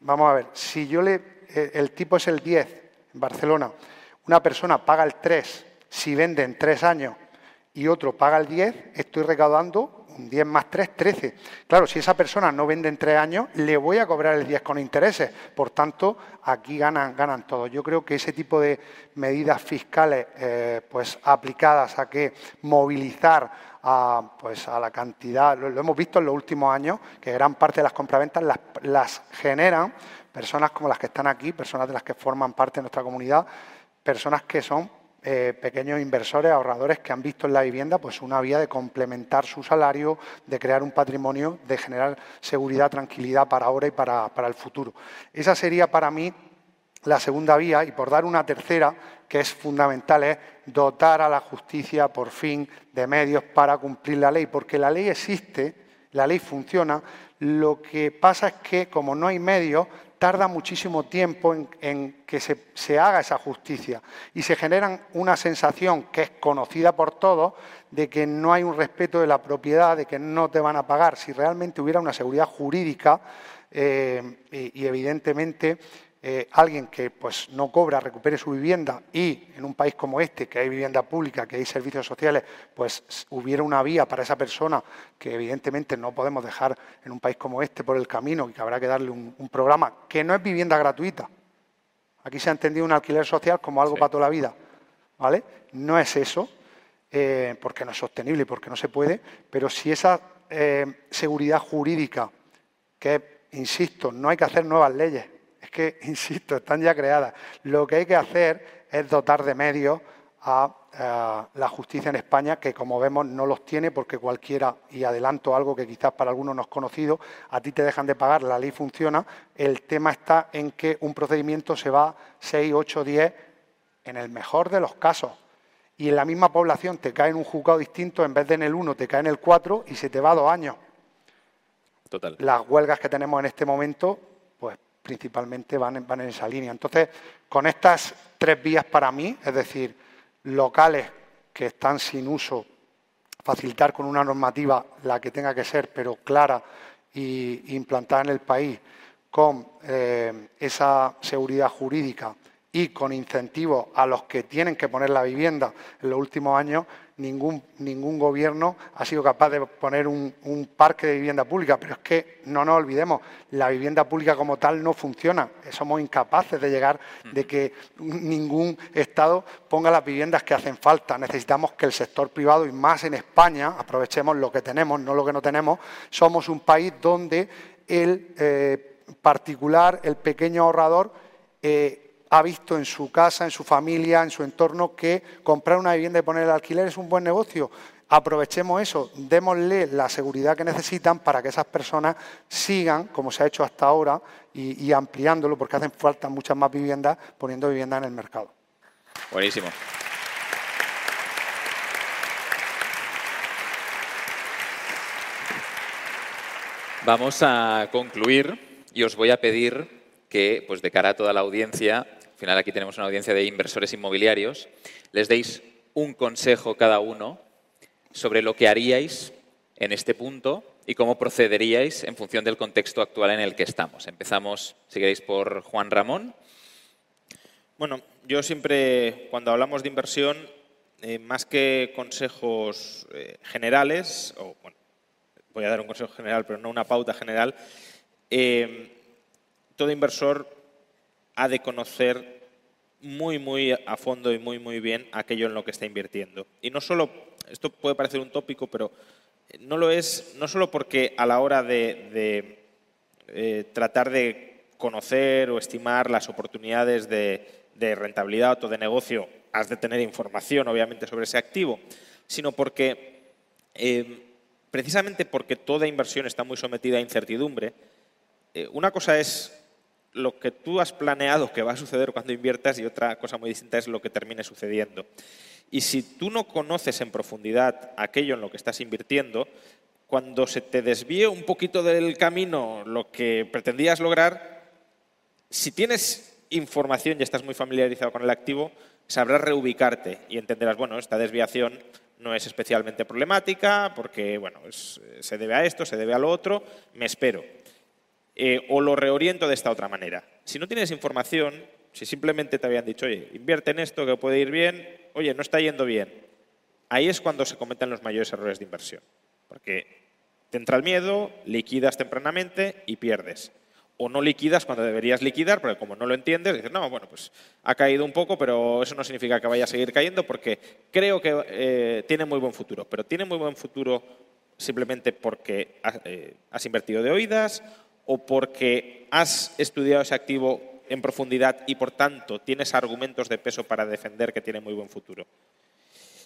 vamos a ver, si yo le, el tipo es el 10 en Barcelona, una persona paga el 3 si vende en tres años y otro paga el 10, estoy recaudando un 10 más 3, 13. Claro, si esa persona no vende en tres años, le voy a cobrar el 10 con intereses. Por tanto, aquí ganan, ganan todos. Yo creo que ese tipo de medidas fiscales eh, pues, aplicadas a que movilizar a, pues, a la cantidad, lo, hemos visto en los últimos años, que gran parte de las compraventas las generan personas como las que están aquí, personas de las que forman parte de nuestra comunidad, personas que son eh, pequeños inversores, ahorradores que han visto en la vivienda pues una vía de complementar su salario, de crear un patrimonio, de generar seguridad, tranquilidad para ahora y para, para el futuro. Esa sería para mí la segunda vía y por dar una tercera, que es fundamental, es dotar a la justicia por fin de medios para cumplir la ley, porque la ley existe, la ley funciona, lo que pasa es que como no hay medios, tarda muchísimo tiempo en, que se, haga esa justicia y se genera una sensación que es conocida por todos de que no hay un respeto de la propiedad, de que no te van a pagar. Si realmente hubiera una seguridad jurídica eh, y, evidentemente eh, alguien que pues, no cobra recupere su vivienda y en un país como este, que hay vivienda pública, que hay servicios sociales, pues hubiera una vía para esa persona que evidentemente no podemos dejar en un país como este por el camino y que habrá que darle un, programa que no es vivienda gratuita. Aquí se ha entendido un alquiler social como algo para toda la vida. ¿vale? No es eso, eh, porque no es sostenible y porque no se puede, pero si esa eh, seguridad jurídica, que, insisto, no hay que hacer nuevas leyes, es que, insisto, están ya creadas. Lo que hay que hacer es dotar de medios a, la justicia en España, que como vemos no los tiene porque cualquiera, y adelanto algo que quizás para algunos no es conocido, a ti te dejan de pagar, la ley funciona, el tema está en que un procedimiento se va 6, 8, 10, en el mejor de los casos. Y en la misma población te cae en un juzgado distinto, en vez de en el 1 te cae en el 4 y se te va dos años. Total. Las huelgas que tenemos en este momento principalmente van en, van en esa línea. Entonces, con estas tres vías para mí, es decir, locales que están sin uso facilitar con una normativa la que tenga que ser, pero clara y implantada en el país, con eh, esa seguridad jurídica y con incentivos a los que tienen que poner la vivienda en los últimos años, ningún, ningún gobierno ha sido capaz de poner un, parque de vivienda pública. Pero es que no nos olvidemos, la vivienda pública como tal no funciona. Somos incapaces de llegar, de que ningún Estado ponga las viviendas que hacen falta. Necesitamos que el sector privado, y más en España, aprovechemos lo que tenemos, no lo que no tenemos, somos un país donde el eh, particular, el pequeño ahorrador, eh, ha visto en su casa, en su familia, en su entorno, que comprar una vivienda y poner el alquiler es un buen negocio. Aprovechemos eso, démosle la seguridad que necesitan para que esas personas sigan, como se ha hecho hasta ahora, y, ampliándolo, porque hacen falta muchas más viviendas, poniendo vivienda en el mercado. Buenísimo. Vamos a concluir y os voy a pedir que, pues de cara a toda la audiencia, al final aquí tenemos una audiencia de inversores inmobiliarios, les deis un consejo cada uno sobre lo que haríais en este punto y cómo procederíais en función del contexto actual en el que estamos. Empezamos, si queréis, por Juan Ramón. Bueno, yo siempre, cuando hablamos de inversión, eh, más que consejos eh, generales, voy a dar un consejo general, pero no una pauta general, eh, todo inversor ha de conocer muy, muy a fondo y muy, muy bien aquello en lo que está invirtiendo. Y no solo, esto puede parecer un tópico, pero no lo es, no solo porque a la hora de, eh, tratar de conocer o estimar las oportunidades de, rentabilidad o de negocio, has de tener información, obviamente, sobre ese activo, sino porque, eh, precisamente porque toda inversión está muy sometida a incertidumbre, eh, una cosa es lo que tú has planeado que va a suceder cuando inviertas y otra cosa muy distinta es lo que termine sucediendo. Y si tú no conoces en profundidad aquello en lo que estás invirtiendo, cuando se te desvíe un poquito del camino lo que pretendías lograr, si tienes información y estás muy familiarizado con el activo, sabrás reubicarte y entenderás, bueno, esta desviación no es especialmente problemática porque, bueno, se debe a esto, se debe a lo otro, me espero. Eh, o lo reoriento de esta otra manera. Si no tienes información, si simplemente te habían dicho, oye, invierte en esto que puede ir bien, oye, no está yendo bien, ahí es cuando se cometen los mayores errores de inversión. Porque te entra el miedo, liquidas tempranamente y pierdes. O no liquidas cuando deberías liquidar, porque como no lo entiendes, dices, no, bueno, pues ha caído un poco, pero eso no significa que vaya a seguir cayendo porque creo que eh, tiene muy buen futuro. Pero tiene muy buen futuro simplemente porque eh, has invertido de oídas o porque has estudiado ese activo en profundidad y por tanto tienes argumentos de peso para defender que tiene muy buen futuro.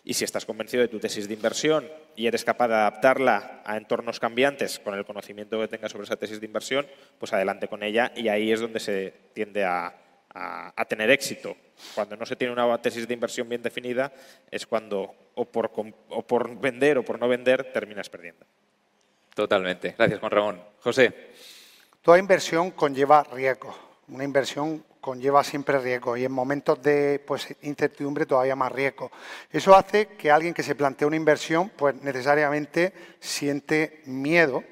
Y si estás convencido de tu tesis de inversión y eres capaz de adaptarla a entornos cambiantes con el conocimiento que tengas sobre esa tesis de inversión, pues adelante con ella y ahí es donde se tiende a, tener éxito. Cuando no se tiene una tesis de inversión bien definida es cuando o por, o por vender o por no vender terminas perdiendo. Totalmente. Gracias, Juan Ramón. José. Toda inversión conlleva riesgo. Una inversión conlleva siempre riesgo y en momentos de pues, incertidumbre todavía más riesgo. Eso hace que alguien que se plantea una inversión pues necesariamente siente miedo.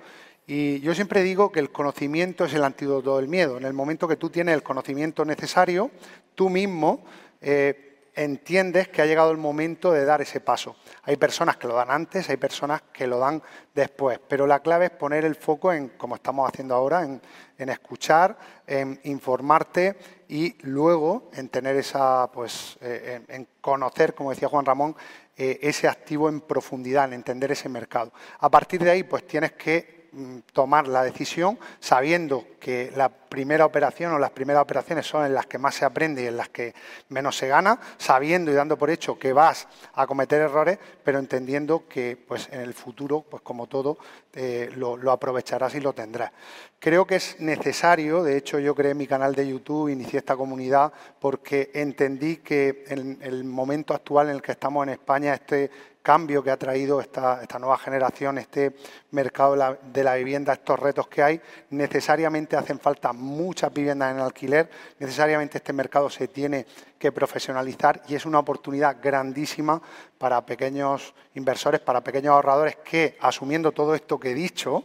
Y yo siempre digo que el conocimiento es el antídoto del miedo. En el momento que tú tienes el conocimiento necesario, tú mismo eh, entiendes que ha llegado el momento de dar ese paso. Hay personas que lo dan antes, hay personas que lo dan después, pero la clave es poner el foco en, como estamos haciendo ahora, en, escuchar, en informarte y luego en tener esa, pues, eh, en, conocer, como decía Juan Ramón, eh, ese activo en profundidad, en entender ese mercado. A partir de ahí, pues tienes que Mm, tomar la decisión sabiendo que la primera operación o las primeras operaciones son en las que más se aprende y en las que menos se gana, sabiendo y dando por hecho que vas a cometer errores, pero entendiendo que pues, en el futuro, pues como todo, eh, lo, aprovecharás y lo tendrás. Creo que es necesario, de hecho yo creé mi canal de YouTube, inicié esta comunidad porque entendí que en el momento actual en el que estamos en España, este cambio que ha traído esta, esta nueva generación, este mercado de la vivienda, estos retos que hay, necesariamente hacen falta muchas viviendas en alquiler, necesariamente este mercado se tiene que profesionalizar y es una oportunidad grandísima para pequeños inversores, para pequeños ahorradores que, asumiendo todo esto que he dicho,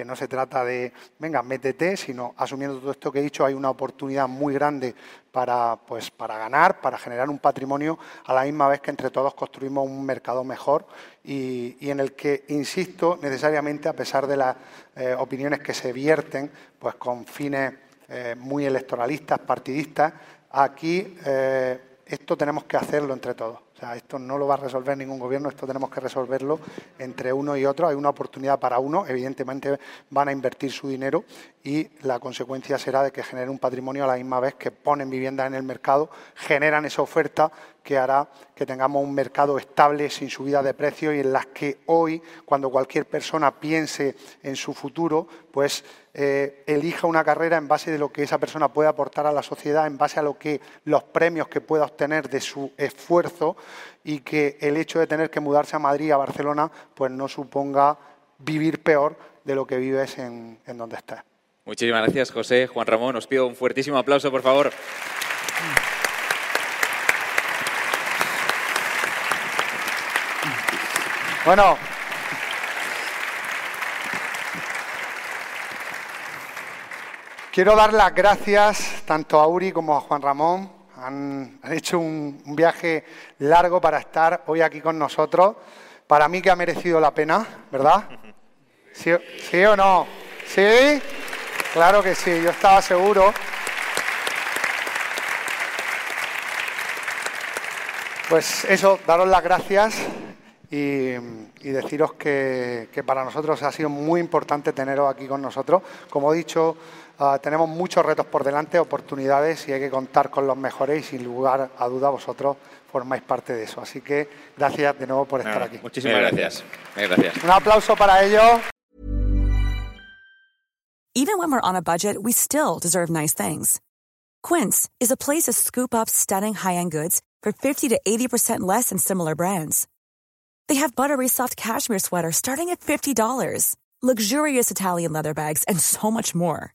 que no se trata de, venga, métete, sino asumiendo todo esto que he dicho, hay una oportunidad muy grande para, pues, para ganar, para generar un patrimonio, a la misma vez que entre todos construimos un mercado mejor y, en el que, insisto, necesariamente, a pesar de las eh, opiniones que se vierten, pues con fines eh, muy electoralistas, partidistas, aquí eh, esto tenemos que hacerlo entre todos esto no lo va a resolver ningún gobierno, esto tenemos que resolverlo entre uno y otro. Hay una oportunidad para uno, evidentemente van a invertir su dinero y la consecuencia será de que generen un patrimonio a la misma vez que ponen viviendas en el mercado, generan esa oferta que hará que tengamos un mercado estable, sin subida de precios y en las que hoy, cuando cualquier persona piense en su futuro, pues eh, elija una carrera en base de lo que esa persona puede aportar a la sociedad, en base a lo que los premios que pueda obtener de su esfuerzo y que el hecho de tener que mudarse a Madrid, a Barcelona, pues no suponga vivir peor de lo que vives en, en donde estés. Muchísimas gracias, José. Juan Ramón, os pido un fuertísimo aplauso, por favor. Bueno, quiero dar las gracias tanto a Uri como a Juan Ramón. Han, hecho un, viaje largo para estar hoy aquí con nosotros. Para mí que ha merecido la pena, ¿verdad? ¿Sí, ¿Sí o no? ¿Sí? Claro que sí, yo estaba seguro. Pues eso, daros las gracias y, deciros que, para nosotros ha sido muy importante teneros aquí con nosotros. Como he dicho, ah, tenemos muchos retos por delante, oportunidades y hay que contar con los mejores y sin lugar a duda vosotros formáis parte de eso. Así que gracias de nuevo por estar aquí. Muchísimas gracias. gracias. Un aplauso para ellos. Even when we're on a budget, we still deserve nice things. Quince is a place to scoop up stunning high-end goods for 50 to 80% less than similar brands. They have buttery soft cashmere sweaters starting at $50, luxurious Italian leather bags, and so much more.